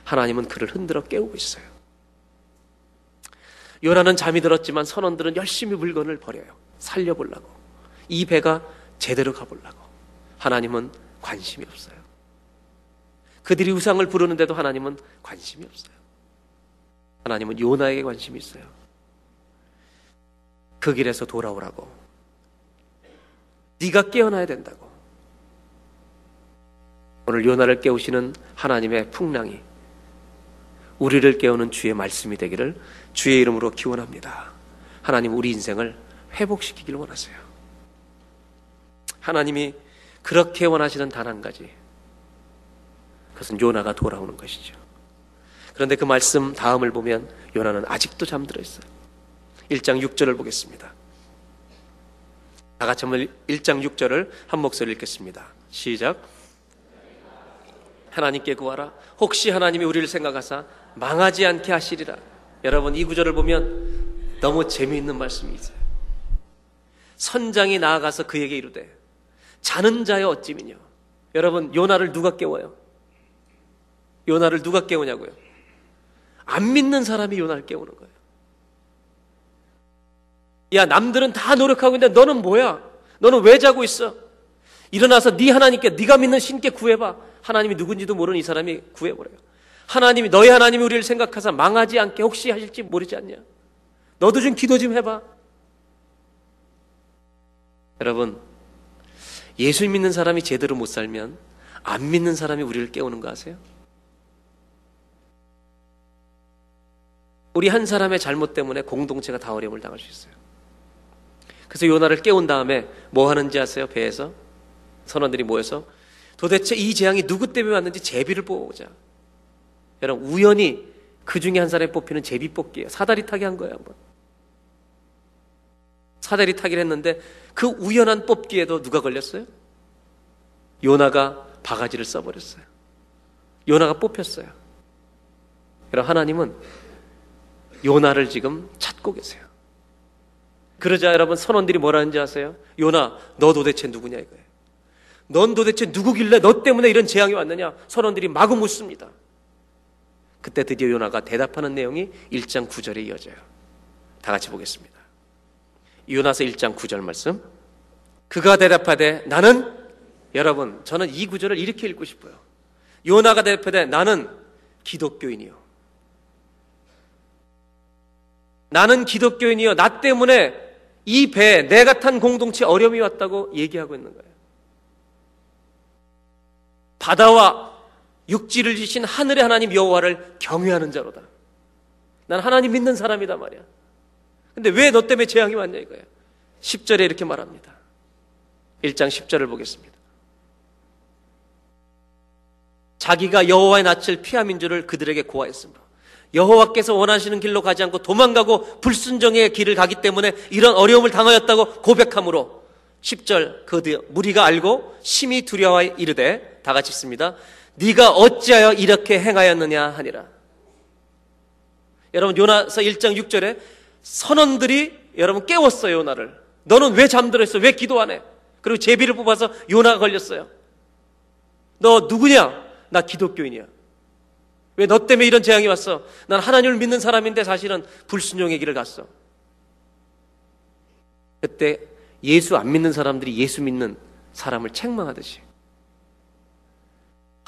하나님은 그를 흔들어 깨우고 있어요. 요나는 잠이 들었지만 선원들은 열심히 물건을 버려요. 살려보려고. 이 배가 제대로 가보려고. 하나님은 관심이 없어요. 그들이 우상을 부르는데도 하나님은 관심이 없어요. 하나님은 요나에게 관심이 있어요. 그 길에서 돌아오라고. 네가 깨어나야 된다고. 오늘 요나를 깨우시는 하나님의 풍랑이 우리를 깨우는 주의 말씀이 되기를 주의 이름으로 기원합니다. 하나님 우리 인생을 회복시키길 원하세요. 하나님이 그렇게 원하시는 단 한 가지. 그것은 요나가 돌아오는 것이죠. 그런데 그 말씀 다음을 보면 요나는 아직도 잠들어 있어요. 1장 6절을 보겠습니다. 다 같이 한번 1장 6절을 한 목소리 읽겠습니다. 시작. 하나님께 구하라. 혹시 하나님이 우리를 생각하사 망하지 않게 하시리라. 여러분 이 구절을 보면 너무 재미있는 말씀이 있어요. 선장이 나아가서 그에게 이르되 자는 자여 어찌미냐. 여러분 요나를 누가 깨워요? 요나를 누가 깨우냐고요? 안 믿는 사람이 요나를 깨우는 거예요. 야, 남들은 다 노력하고 있는데 너는 뭐야? 너는 왜 자고 있어? 일어나서 네 하나님께 네가 믿는 신께 구해봐. 하나님이 누군지도 모르는 이 사람이 구해버려요. 하나님이 너희 하나님이 우리를 생각하사 망하지 않게 혹시 하실지 모르지 않냐? 너도 좀 기도 좀 해봐. 여러분 예수 믿는 사람이 제대로 못 살면 안 믿는 사람이 우리를 깨우는 거 아세요? 우리 한 사람의 잘못 때문에 공동체가 다 어려움을 당할 수 있어요. 그래서 요나를 깨운 다음에 뭐 하는지 아세요? 배에서 선원들이 모여서 도대체 이 재앙이 누구 때문에 왔는지 제비를 뽑아보자. 여러분 우연히 그 중에 한 사람이 뽑히는 제비 뽑기예요. 사다리 타기 한 거예요 한번. 사다리 타기를 했는데 그 우연한 뽑기에도 누가 걸렸어요? 요나가 바가지를 써버렸어요. 요나가 뽑혔어요. 여러분 하나님은 요나를 지금 찾고 계세요. 그러자 여러분 선원들이 뭐라는지 아세요? 요나 너 도대체 누구냐 이거예요. 넌 도대체 누구길래 너 때문에 이런 재앙이 왔느냐? 선원들이 마구 묻습니다. 그때 드디어 요나가 대답하는 내용이 1장 9절에 이어져요. 다 같이 보겠습니다. 요나서 1장 9절 말씀. 그가 대답하되 나는 여러분 저는 이 구절을 이렇게 읽고 싶어요. 요나가 대답하되 나는 기독교인이요. 나는 기독교인이요. 나 때문에 이 배에 내가 탄 공동체 어려움이 왔다고 얘기하고 있는 거예요. 바다와 육지를 지신 하늘의 하나님 여호와를 경외하는 자로다. 난 하나님 믿는 사람이다 말이야. 근데 왜 너 때문에 재앙이 왔냐 이거예요. 10절에 이렇게 말합니다. 1장 10절을 보겠습니다. 자기가 여호와의 낯을 피함인 줄을 그들에게 고하였습니다. 여호와께서 원하시는 길로 가지 않고 도망가고 불순종의 길을 가기 때문에 이런 어려움을 당하였다고 고백함으로 10절 그뒤 무리가 알고 심히 두려워 이르되 다 같이 있습니다. 네가 어찌하여 이렇게 행하였느냐 하니라. 여러분 요나서 1장 6절에 선원들이 여러분 깨웠어요 요나를. 너는 왜 잠들어 있어? 왜 기도 안 해? 그리고 제비를 뽑아서 요나가 걸렸어요. 너 누구냐? 나 기독교인이야. 왜 너 때문에 이런 재앙이 왔어? 난 하나님을 믿는 사람인데 사실은 불순종의 길을 갔어. 그때 예수 안 믿는 사람들이 예수 믿는 사람을 책망하듯이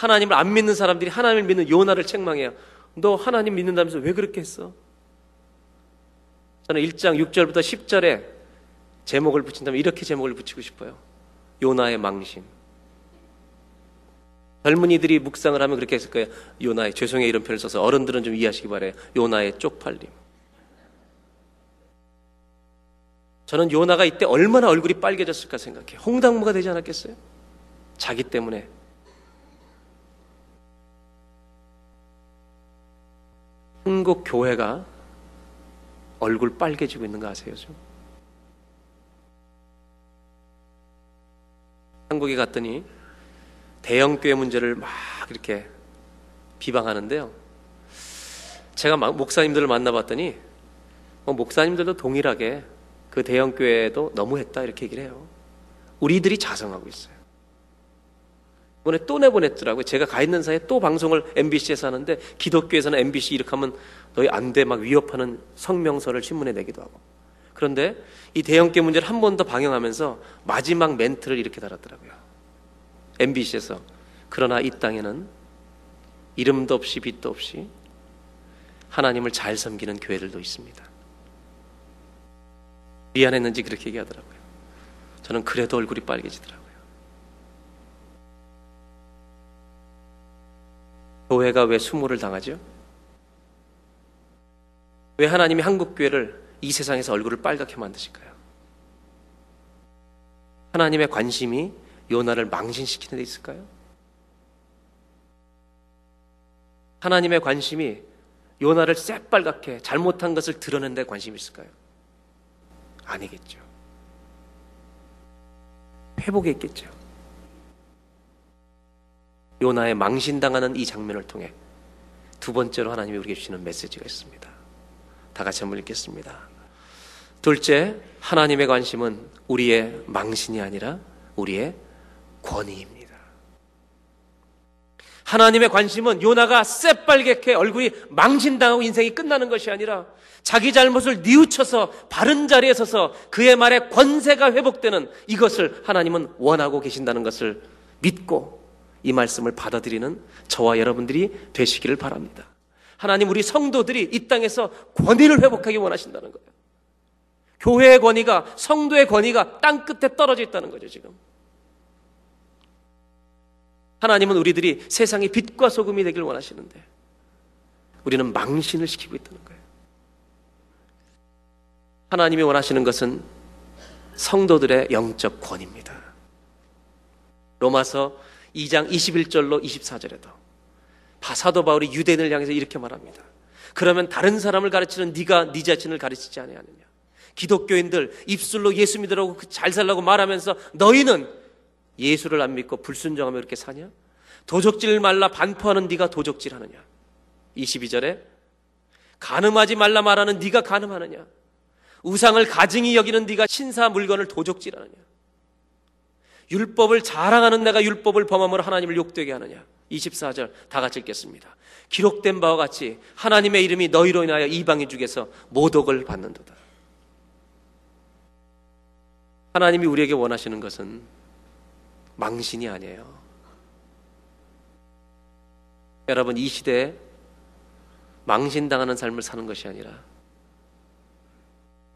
하나님을 안 믿는 사람들이 하나님을 믿는 요나를 책망해요. 너 하나님 믿는다면서 왜 그렇게 했어? 저는 1장 6절부터 10절에 제목을 붙인다면 이렇게 제목을 붙이고 싶어요. 요나의 망신. 젊은이들이 묵상을 하면 그렇게 했을 거예요. 요나의 죄송해 이런 표현을 써서 어른들은 좀 이해하시기 바래요. 요나의 쪽팔림. 저는 요나가 이때 얼마나 얼굴이 빨개졌을까 생각해요. 홍당무가 되지 않았겠어요? 자기 때문에. 한국 교회가 얼굴 빨개지고 있는 거 아세요, 좀? 한국에 갔더니 대형 교회 문제를 막 이렇게 비방하는데요. 제가 막 목사님들을 만나봤더니 뭐 목사님들도 동일하게 그 대형 교회도 너무했다 이렇게 얘기를 해요. 우리들이 자성하고 있어요. 이번에 또 내보냈더라고요. 제가 가 있는 사이에 또 방송을 MBC에서 하는데 기독교에서는 MBC 이렇게 하면 너희 안 돼 막 위협하는 성명서를 신문에 내기도 하고. 그런데 이 대형교 문제를 한 번 더 방영하면서 마지막 멘트를 이렇게 달았더라고요. MBC에서 그러나 이 땅에는 이름도 없이 빛도 없이 하나님을 잘 섬기는 교회들도 있습니다. 미안했는지 그렇게 얘기하더라고요. 저는 그래도 얼굴이 빨개지더라고요. 교회가 왜 수모를 당하죠? 왜 하나님이 한국 교회를 이 세상에서 얼굴을 빨갛게 만드실까요? 하나님의 관심이 요나를 망신시키는 데 있을까요? 하나님의 관심이 요나를 새빨갛게 잘못한 것을 드러낸 데 관심이 있을까요? 아니겠죠. 회복에 있겠죠. 요나의 망신당하는 이 장면을 통해 두 번째로 하나님이 우리에게 주시는 메시지가 있습니다. 다 같이 한번 읽겠습니다. 둘째, 하나님의 관심은 우리의 망신이 아니라 우리의 권위입니다. 하나님의 관심은 요나가 새빨갛게 얼굴이 망신당하고 인생이 끝나는 것이 아니라 자기 잘못을 뉘우쳐서 바른 자리에 서서 그의 말에 권세가 회복되는 이것을 하나님은 원하고 계신다는 것을 믿고 이 말씀을 받아들이는 저와 여러분들이 되시기를 바랍니다. 하나님 우리 성도들이 이 땅에서 권위를 회복하기 원하신다는 거예요. 교회의 권위가 성도의 권위가 땅 끝에 떨어져 있다는 거죠, 지금. 하나님은 우리들이 세상의 빛과 소금이 되길 원하시는데 우리는 망신을 시키고 있다는 거예요. 하나님이 원하시는 것은 성도들의 영적 권위입니다. 로마서 2장 21절로 24절에도 사도 바울이 유대인을 향해서 이렇게 말합니다. 그러면 다른 사람을 가르치는 네가 네 자신을 가르치지 아니하느냐? 기독교인들 입술로 예수 믿으라고 잘 살라고 말하면서 너희는 예수를 안 믿고 불순종하며 이렇게 사냐? 도적질 말라 반포하는 네가 도적질하느냐? 22절에 가늠하지 말라 말하는 네가 가늠하느냐? 우상을 가증히 여기는 네가 신사 물건을 도적질하느냐? 율법을 자랑하는 내가 율법을 범함으로 하나님을 욕되게 하느냐? 24절 다 같이 읽겠습니다. 기록된 바와 같이 하나님의 이름이 너희로 인하여 이방인 중에서 모독을 받는도다. 하나님이 우리에게 원하시는 것은 망신이 아니에요. 여러분 이 시대에 망신당하는 삶을 사는 것이 아니라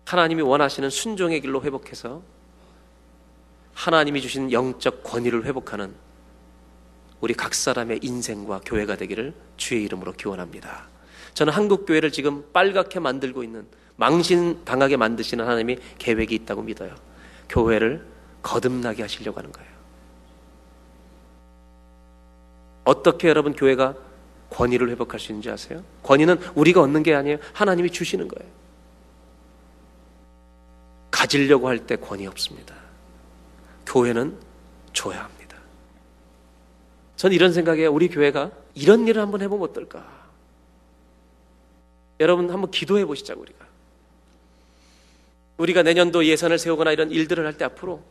하나님이 원하시는 순종의 길로 회복해서 하나님이 주신 영적 권위를 회복하는 우리 각 사람의 인생과 교회가 되기를 주의 이름으로 기원합니다. 저는 한국 교회를 지금 빨갛게 만들고 있는 망신 당하게 만드시는 하나님이 계획이 있다고 믿어요. 교회를 거듭나게 하시려고 하는 거예요. 어떻게 여러분 교회가 권위를 회복할 수 있는지 아세요? 권위는 우리가 얻는 게 아니에요. 하나님이 주시는 거예요. 가지려고 할 때 권위 없습니다. 교회는 줘야 합니다. 전 이런 생각이에요. 우리 교회가 이런 일을 한번 해보면 어떨까? 여러분 한번 기도해 보시자고 우리가. 우리가 내년도 예산을 세우거나 이런 일들을 할 때 앞으로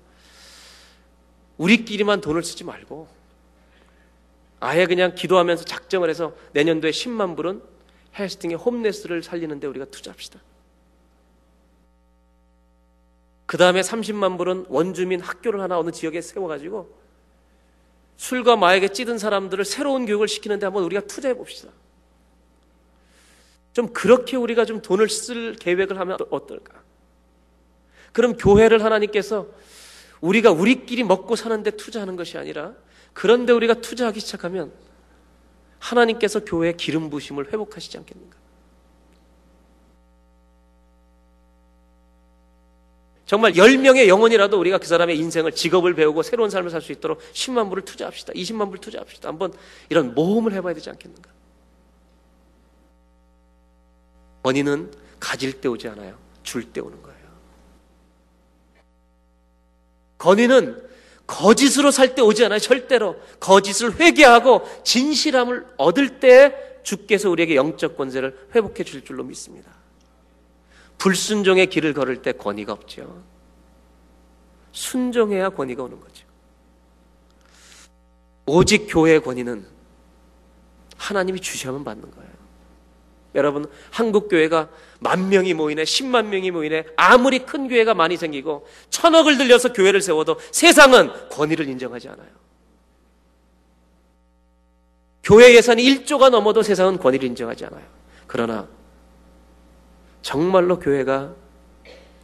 우리끼리만 돈을 쓰지 말고 아예 그냥 기도하면서 작정을 해서 내년도에 10만 불은 헬스팅의 홈레스를 살리는데 우리가 투자합시다. 그 다음에 30만 불은 원주민 학교를 하나 어느 지역에 세워가지고 술과 마약에 찌든 사람들을 새로운 교육을 시키는데 한번 우리가 투자해 봅시다. 좀 그렇게 우리가 좀 돈을 쓸 계획을 하면 어떨까? 그럼 교회를 하나님께서 우리가 우리끼리 먹고 사는데 투자하는 것이 아니라 그런데 우리가 투자하기 시작하면 하나님께서 교회의 기름 부심을 회복하시지 않겠는가? 정말 10명의 영혼이라도 우리가 그 사람의 인생을 직업을 배우고 새로운 삶을 살 수 있도록 10만 불을 투자합시다. 20만 불 투자합시다. 한번 이런 모험을 해봐야 되지 않겠는가? 원인은 가질 때 오지 않아요. 줄 때 오는 거예요. 건의는 거짓으로 살 때 오지 않아요. 절대로. 거짓을 회개하고 진실함을 얻을 때 주께서 우리에게 영적 권세를 회복해 줄 줄로 믿습니다. 불순종의 길을 걸을 때 권위가 없죠. 순종해야 권위가 오는 거죠. 오직 교회의 권위는 하나님이 주셔야만 받는 거예요. 여러분, 한국 교회가 만 명이 모이네, 십만 명이 모이네, 아무리 큰 교회가 많이 생기고 천억을 들여서 교회를 세워도 세상은 권위를 인정하지 않아요. 교회 예산이 1조가 넘어도 세상은 권위를 인정하지 않아요. 그러나 정말로 교회가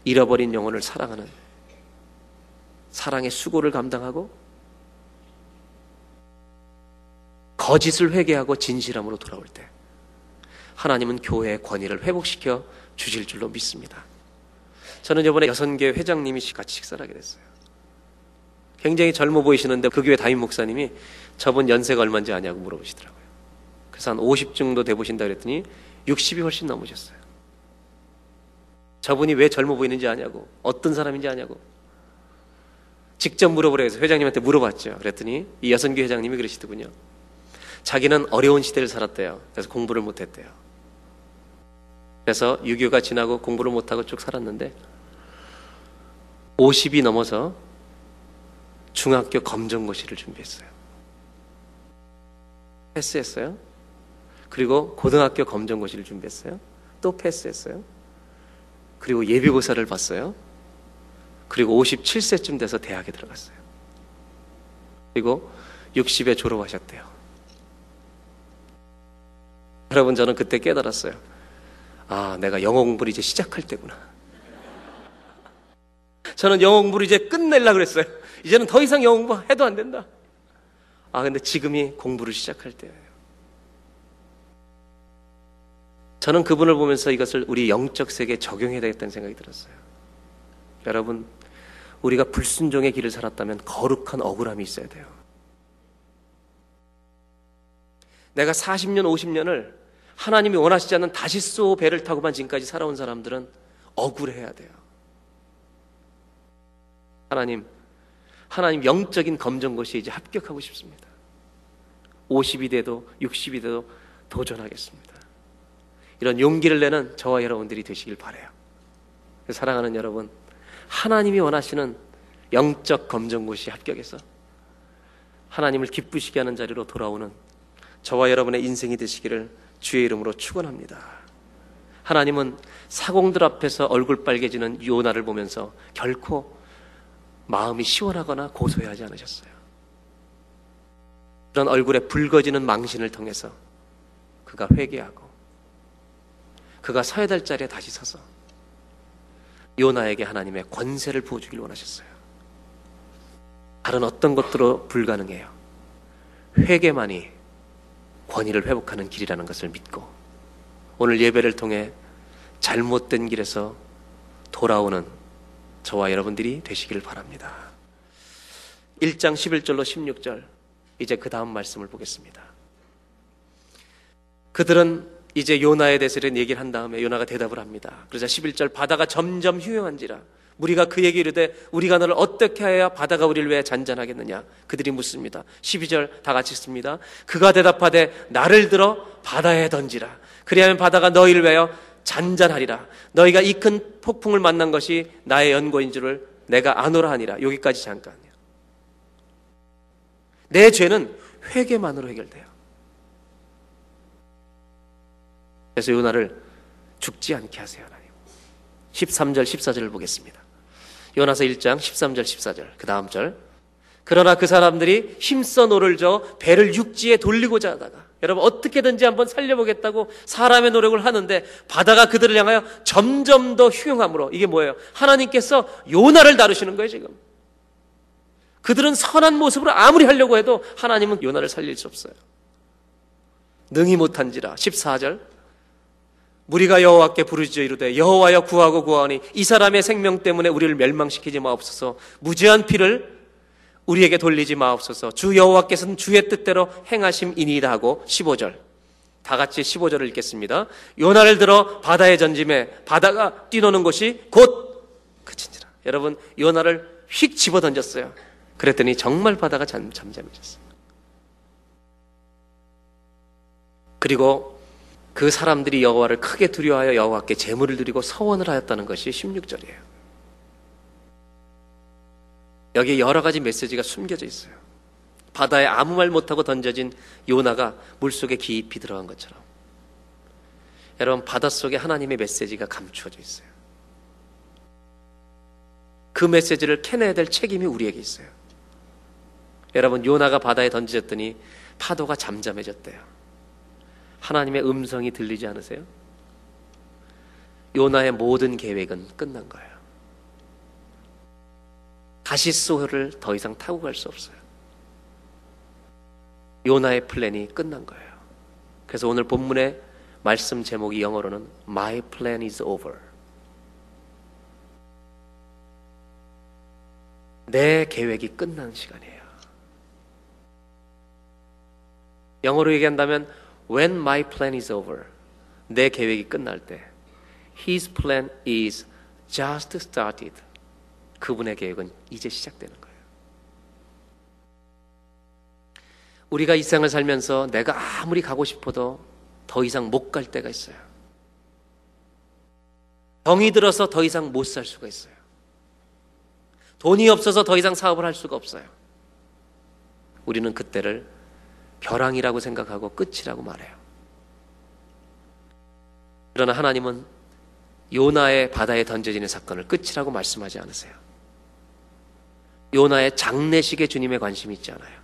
잃어버린 영혼을 사랑하는 사랑의 수고를 감당하고 거짓을 회개하고 진실함으로 돌아올 때 하나님은 교회의 권위를 회복시켜 주실 줄로 믿습니다. 저는 이번에 여선교 회장님이 같이 식사를 하게 됐어요. 굉장히 젊어 보이시는데 그 교회 담임 목사님이 저분 연세가 얼마인지 아냐고 물어보시더라고요. 그래서 한 50 정도 돼 보신다 그랬더니 60이 훨씬 넘으셨어요. 저분이 왜 젊어 보이는지 아냐고 어떤 사람인지 아냐고 직접 물어보라 해서 회장님한테 물어봤죠. 그랬더니 이 여선교 회장님이 그러시더군요. 자기는 어려운 시대를 살았대요. 그래서 공부를 못했대요. 그래서 6.25가 지나고 공부를 못하고 쭉 살았는데 50이 넘어서 중학교 검정고시를 준비했어요. 패스했어요. 그리고 고등학교 검정고시를 준비했어요. 또 패스했어요. 그리고 예비고사를 봤어요. 그리고 57세쯤 돼서 대학에 들어갔어요. 그리고 60에 졸업하셨대요. 여러분, 저는 그때 깨달았어요. 아, 내가 영어 공부를 이제 시작할 때구나. 저는 영어 공부를 이제 끝내려고 그랬어요. 이제는 더 이상 영어 공부 해도 안 된다. 아, 근데 지금이 공부를 시작할 때예요. 저는 그분을 보면서 이것을 우리 영적 세계에 적용해야 되겠다는 생각이 들었어요. 여러분, 우리가 불순종의 길을 살았다면 거룩한 억울함이 있어야 돼요. 내가 40년, 50년을 하나님이 원하시지 않는 다시소 배를 타고만 지금까지 살아온 사람들은 억울해야 돼요. 하나님, 하나님 영적인 검정고시에 이제 합격하고 싶습니다. 50이 돼도 60이 돼도 도전하겠습니다. 이런 용기를 내는 저와 여러분들이 되시길 바래요. 사랑하는 여러분, 하나님이 원하시는 영적 검정고시 합격해서 하나님을 기쁘시게 하는 자리로 돌아오는 저와 여러분의 인생이 되시기를 주의 이름으로 축원합니다. 하나님은 사공들 앞에서 얼굴 빨개지는 요나를 보면서 결코 마음이 시원하거나 고소해하지 않으셨어요. 그런 얼굴에 붉어지는 망신을 통해서 그가 회개하고 그가 서야 될 자리에 다시 서서 요나에게 하나님의 권세를 부어주길 원하셨어요. 다른 어떤 것들로 불가능해요. 회개만이 권위를 회복하는 길이라는 것을 믿고 오늘 예배를 통해 잘못된 길에서 돌아오는 저와 여러분들이 되시기를 바랍니다. 1장 11절로 16절 이제 그 다음 말씀을 보겠습니다. 그들은 이제 요나에 대해서 이런 얘기를 한 다음에 요나가 대답을 합니다. 그러자 11절 바다가 점점 휴영한지라 우리가 그에게 이르되 우리가 너를 어떻게 하여야 바다가 우리를 왜 잔잔하겠느냐 그들이 묻습니다. 12절 다 같이 씁니다. 그가 대답하되 나를 들어 바다에 던지라 그리하면 바다가 너희를 위하여 잔잔하리라 너희가 이 큰 폭풍을 만난 것이 나의 연고인 줄을 내가 아노라 하니라 여기까지 잠깐요. 내 죄는 회개만으로 해결돼요. 그래서 요나를 죽지 않게 하세요, 하나님. 13절, 14절을 보겠습니다. 요나서 1장 13절, 14절. 그 다음 절. 그러나 그 사람들이 힘써 노를 저 배를 육지에 돌리고자 하다가 여러분 어떻게든지 한번 살려보겠다고 사람의 노력을 하는데 바다가 그들을 향하여 점점 더 흉용함으로 이게 뭐예요? 하나님께서 요나를 다루시는 거예요, 지금. 그들은 선한 모습으로 아무리 하려고 해도 하나님은 요나를 살릴 수 없어요. 능히 못한지라 14절 무리가 여호와께 부르짖어 이르되 여호와여 구하고 구하니 이 사람의 생명 때문에 우리를 멸망시키지 마옵소서. 무죄한 피를 우리에게 돌리지 마옵소서. 주 여호와께서는 주의 뜻대로 행하심이니이다 하고 15절. 다 같이 15절을 읽겠습니다. 요나를 들어 바다에 전짐에 바다가 뛰노는 곳이 곧 그친지라. 여러분 요나를 휙 집어 던졌어요. 그랬더니 정말 바다가 잠, 잠잠해졌어요. 그리고 그 사람들이 여호와를 크게 두려워하여 여호와께 제물을 드리고 서원을 하였다는 것이 16절이에요. 여기에 여러 가지 메시지가 숨겨져 있어요. 바다에 아무 말 못하고 던져진 요나가 물속에 깊이 들어간 것처럼 여러분 바닷속에 하나님의 메시지가 감추어져 있어요. 그 메시지를 캐내야 될 책임이 우리에게 있어요. 여러분 요나가 바다에 던져졌더니 파도가 잠잠해졌대요. 하나님의 음성이 들리지 않으세요? 요나의 모든 계획은 끝난 거예요. 다시소를 더 이상 타고 갈 수 없어요. 요나의 플랜이 끝난 거예요. 그래서 오늘 본문의 말씀 제목이 영어로는 My plan is over. 내 계획이 끝난 시간이에요. 영어로 얘기한다면 When my plan is over, 내 계획이 끝날 때, His plan is just started. 그분의 계획은 이제 시작되는 거예요. 우리가 이 생을 살면서 내가 아무리 가고 싶어도 더 이상 못 갈 때가 있어요. 병이 들어서 더 이상 못 살 수가 있어요. 돈이 없어서 더 이상 사업을 할 수가 없어요. 우리는 그때를 벼랑이라고 생각하고 끝이라고 말해요. 그러나 하나님은 요나의 바다에 던져지는 사건을 끝이라고 말씀하지 않으세요. 요나의 장례식에 주님의 관심이 있지 않아요.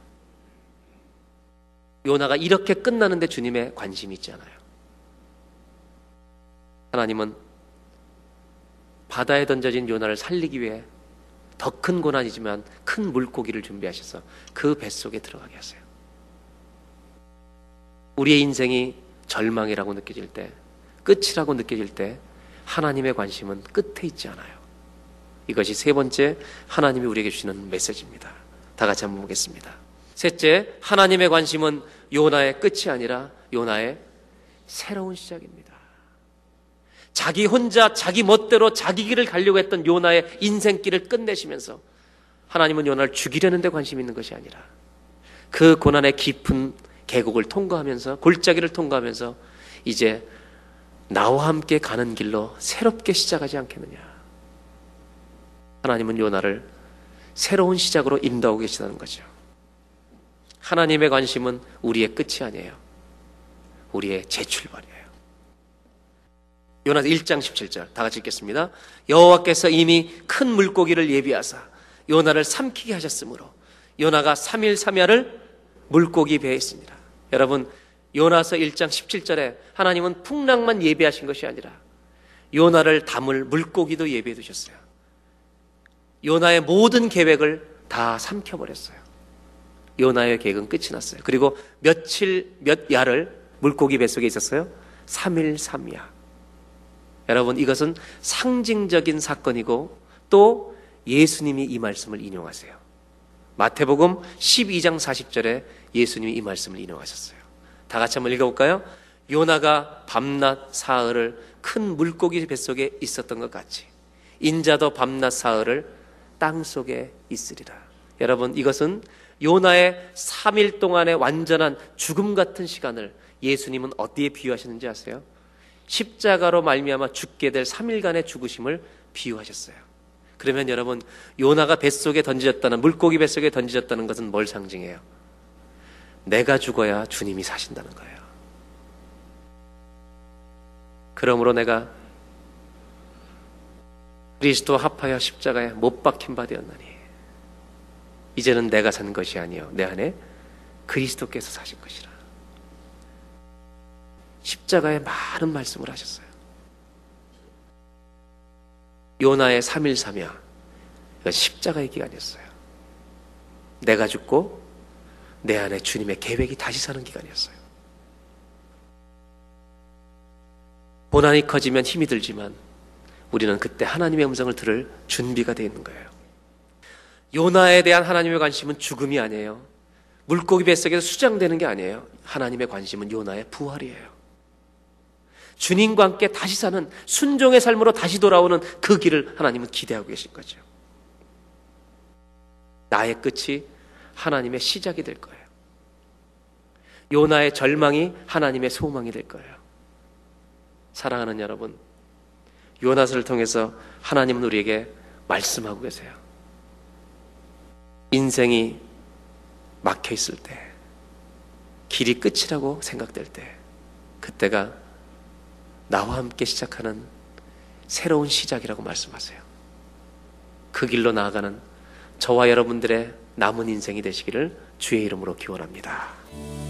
요나가 이렇게 끝나는데 주님의 관심이 있지 않아요. 하나님은 바다에 던져진 요나를 살리기 위해 더 큰 고난이지만 큰 물고기를 준비하셔서 그 뱃속에 들어가게 하세요. 우리의 인생이 절망이라고 느껴질 때, 끝이라고 느껴질 때, 하나님의 관심은 끝에 있지 않아요. 이것이 세 번째 하나님이 우리에게 주시는 메시지입니다. 다 같이 한번 보겠습니다. 셋째, 하나님의 관심은 요나의 끝이 아니라 요나의 새로운 시작입니다. 자기 혼자 자기 멋대로 자기 길을 가려고 했던 요나의 인생길을 끝내시면서 하나님은 요나를 죽이려는 데 관심 있는 것이 아니라 그 고난의 깊은 계곡을 통과하면서 골짜기를 통과하면서 이제 나와 함께 가는 길로 새롭게 시작하지 않겠느냐. 하나님은 요나를 새로운 시작으로 인도하고 계시다는 거죠. 하나님의 관심은 우리의 끝이 아니에요. 우리의 재출발이에요. 요나서 1장 17절 다 같이 읽겠습니다. 여호와께서 이미 큰 물고기를 예비하사 요나를 삼키게 하셨으므로 요나가 3일 3야를 물고기 배에 있습니다. 여러분 요나서 1장 17절에 하나님은 풍랑만 예비하신 것이 아니라 요나를 담을 물고기도 예비해 두셨어요. 요나의 모든 계획을 다 삼켜버렸어요. 요나의 계획은 끝이 났어요. 그리고 며칠 몇 야를 물고기 뱃속에 있었어요? 3일 3야. 여러분 이것은 상징적인 사건이고 또 예수님이 이 말씀을 인용하세요. 마태복음 12장 40절에 예수님이 이 말씀을 인용하셨어요. 다 같이 한번 읽어볼까요? 요나가 밤낮 사흘을 큰 물고기 뱃속에 있었던 것 같이 인자도 밤낮 사흘을 땅 속에 있으리라. 여러분 이것은 요나의 3일 동안의 완전한 죽음 같은 시간을 예수님은 어디에 비유하시는지 아세요? 십자가로 말미암아 죽게 될 3일간의 죽으심을 비유하셨어요. 그러면 여러분 요나가 뱃속에 던져졌다는 물고기 뱃속에 던져졌다는 것은 뭘 상징해요? 내가 죽어야 주님이 사신다는 거예요. 그러므로 내가 그리스도 합하여 십자가에 못 박힌 바 되었나니 이제는 내가 산 것이 아니요 내 안에 그리스도께서 사신 것이라. 십자가에 많은 말씀을 하셨어요. 요나의 3일 3야. 십자가의 기간이었어요. 내가 죽고 내 안에 주님의 계획이 다시 사는 기간이었어요. 고난이 커지면 힘이 들지만 우리는 그때 하나님의 음성을 들을 준비가 되어 있는 거예요. 요나에 대한 하나님의 관심은 죽음이 아니에요. 물고기 뱃속에서 수장되는 게 아니에요. 하나님의 관심은 요나의 부활이에요. 주님과 함께 다시 사는 순종의 삶으로 다시 돌아오는 그 길을 하나님은 기대하고 계신 거죠. 나의 끝이 하나님의 시작이 될 거예요. 요나의 절망이 하나님의 소망이 될 거예요. 사랑하는 여러분, 요나서를 통해서 하나님은 우리에게 말씀하고 계세요. 인생이 막혀 있을 때, 길이 끝이라고 생각될 때, 그때가 나와 함께 시작하는 새로운 시작이라고 말씀하세요. 그 길로 나아가는 저와 여러분들의 남은 인생이 되시기를 주의 이름으로 기원합니다.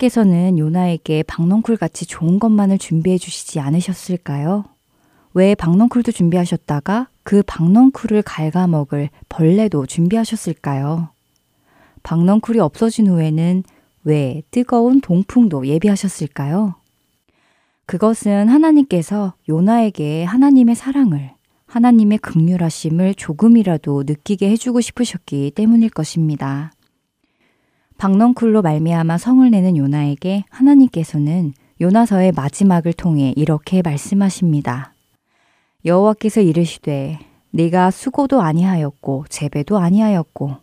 하나님께서는 요나에게 박넝쿨 같이 좋은 것만을 준비해 주시지 않으셨을까요? 왜 박넝쿨도 준비하셨다가 그 박넝쿨을 갉아먹을 벌레도 준비하셨을까요? 박넝쿨이 없어진 후에는 왜 뜨거운 동풍도 예비하셨을까요? 그것은 하나님께서 요나에게 하나님의 사랑을, 하나님의 극률하심을 조금이라도 느끼게 해주고 싶으셨기 때문일 것입니다. 박넝쿨로 말미암아 성을 내는 요나에게 하나님께서는 요나서의 마지막을 통해 이렇게 말씀하십니다. 여호와께서 이르시되 네가 수고도 아니하였고 재배도 아니하였고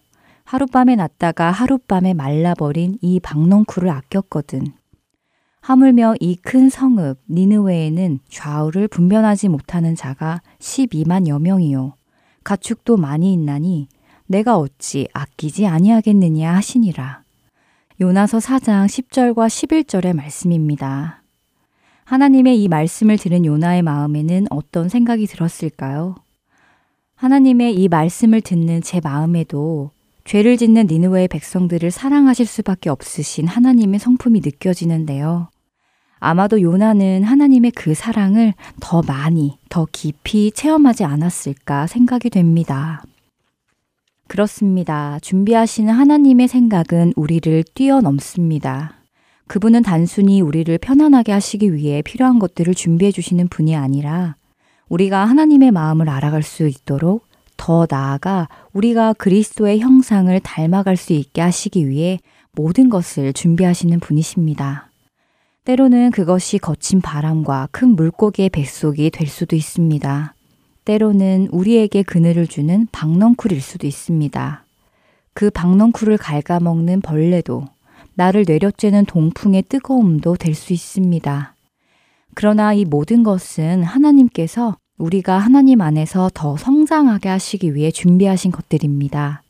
하룻밤에 났다가 하룻밤에 말라버린 이 박넝쿨을 아꼈거든. 하물며 이 큰 성읍 니느웨에는 좌우를 분변하지 못하는 자가 12만여 명이요 가축도 많이 있나니 내가 어찌 아끼지 아니하겠느냐 하시니라. 요나서 4장 10절과 11절의 말씀입니다. 하나님의 이 말씀을 들은 요나의 마음에는 어떤 생각이 들었을까요? 하나님의 이 말씀을 듣는 제 마음에도 죄를 짓는 니느웨의 백성들을 사랑하실 수밖에 없으신 하나님의 성품이 느껴지는데요. 아마도 요나는 하나님의 그 사랑을 더 많이, 더 깊이 체험하지 않았을까 생각이 됩니다. 그렇습니다. 준비하시는 하나님의 생각은 우리를 뛰어넘습니다. 그분은 단순히 우리를 편안하게 하시기 위해 필요한 것들을 준비해 주시는 분이 아니라 우리가 하나님의 마음을 알아갈 수 있도록 더 나아가 우리가 그리스도의 형상을 닮아갈 수 있게 하시기 위해 모든 것을 준비하시는 분이십니다. 때로는 그것이 거친 바람과 큰 물고기의 뱃속이 될 수도 있습니다. 때로는 우리에게 그늘을 주는 박넝쿨일 수도 있습니다. 그 박넝쿨을 갉아먹는 벌레도 나를 내려쬐는 동풍의 뜨거움도 될 수 있습니다. 그러나 이 모든 것은 하나님께서 우리가 하나님 안에서 더 성장하게 하시기 위해 준비하신 것들입니다.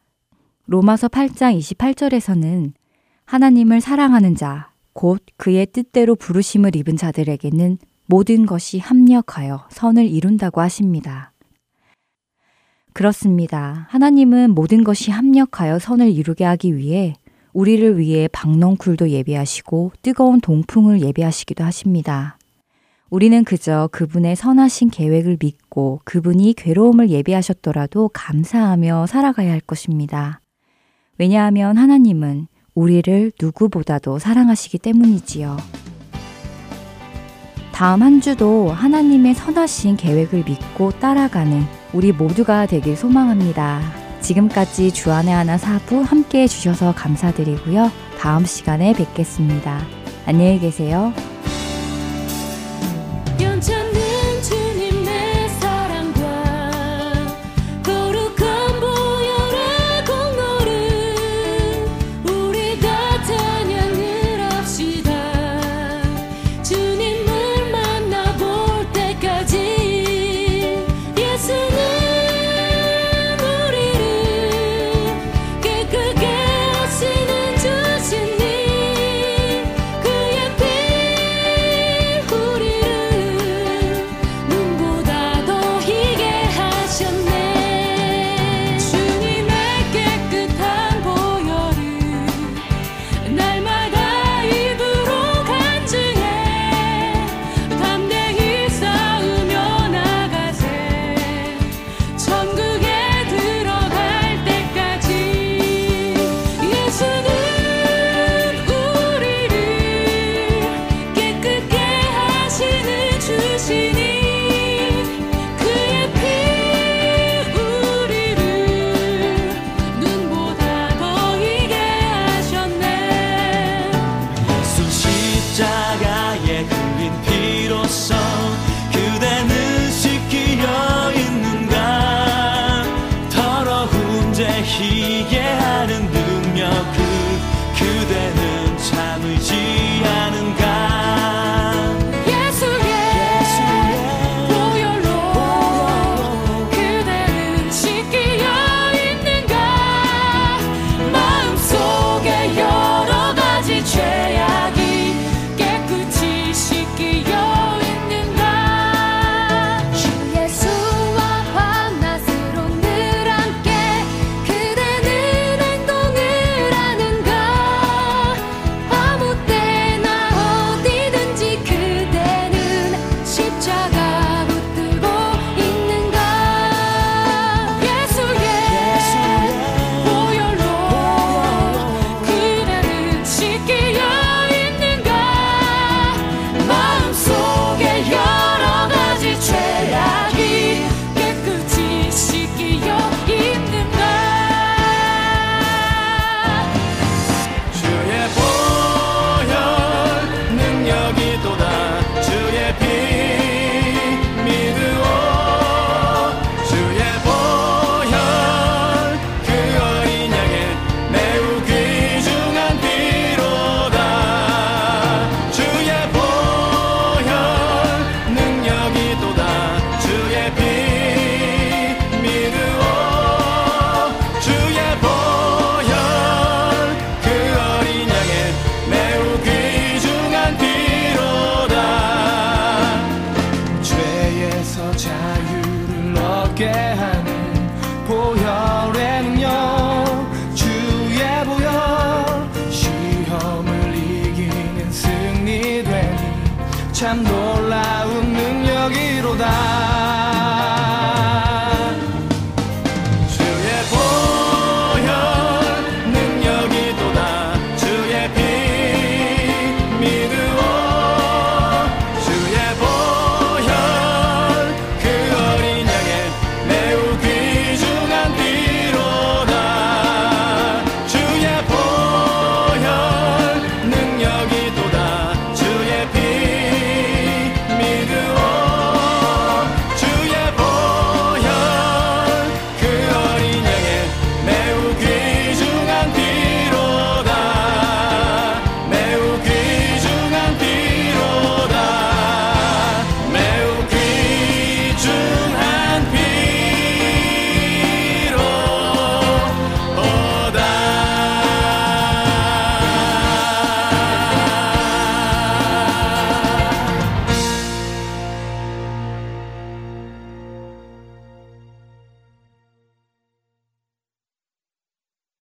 로마서 8장 28절에서는 하나님을 사랑하는 자, 곧 그의 뜻대로 부르심을 입은 자들에게는 모든 것이 합력하여 선을 이룬다고 하십니다. 그렇습니다. 하나님은 모든 것이 합력하여 선을 이루게 하기 위해 우리를 위해 박넝쿨도 예비하시고 뜨거운 동풍을 예비하시기도 하십니다. 우리는 그저 그분의 선하신 계획을 믿고 그분이 괴로움을 예비하셨더라도 감사하며 살아가야 할 것입니다. 왜냐하면 하나님은 우리를 누구보다도 사랑하시기 때문이지요. 다음 한 주도 하나님의 선하신 계획을 믿고 따라가는 우리 모두가 되길 소망합니다. 지금까지 주안의 하나 사부 함께 해주셔서 감사드리고요. 다음 시간에 뵙겠습니다. 안녕히 계세요.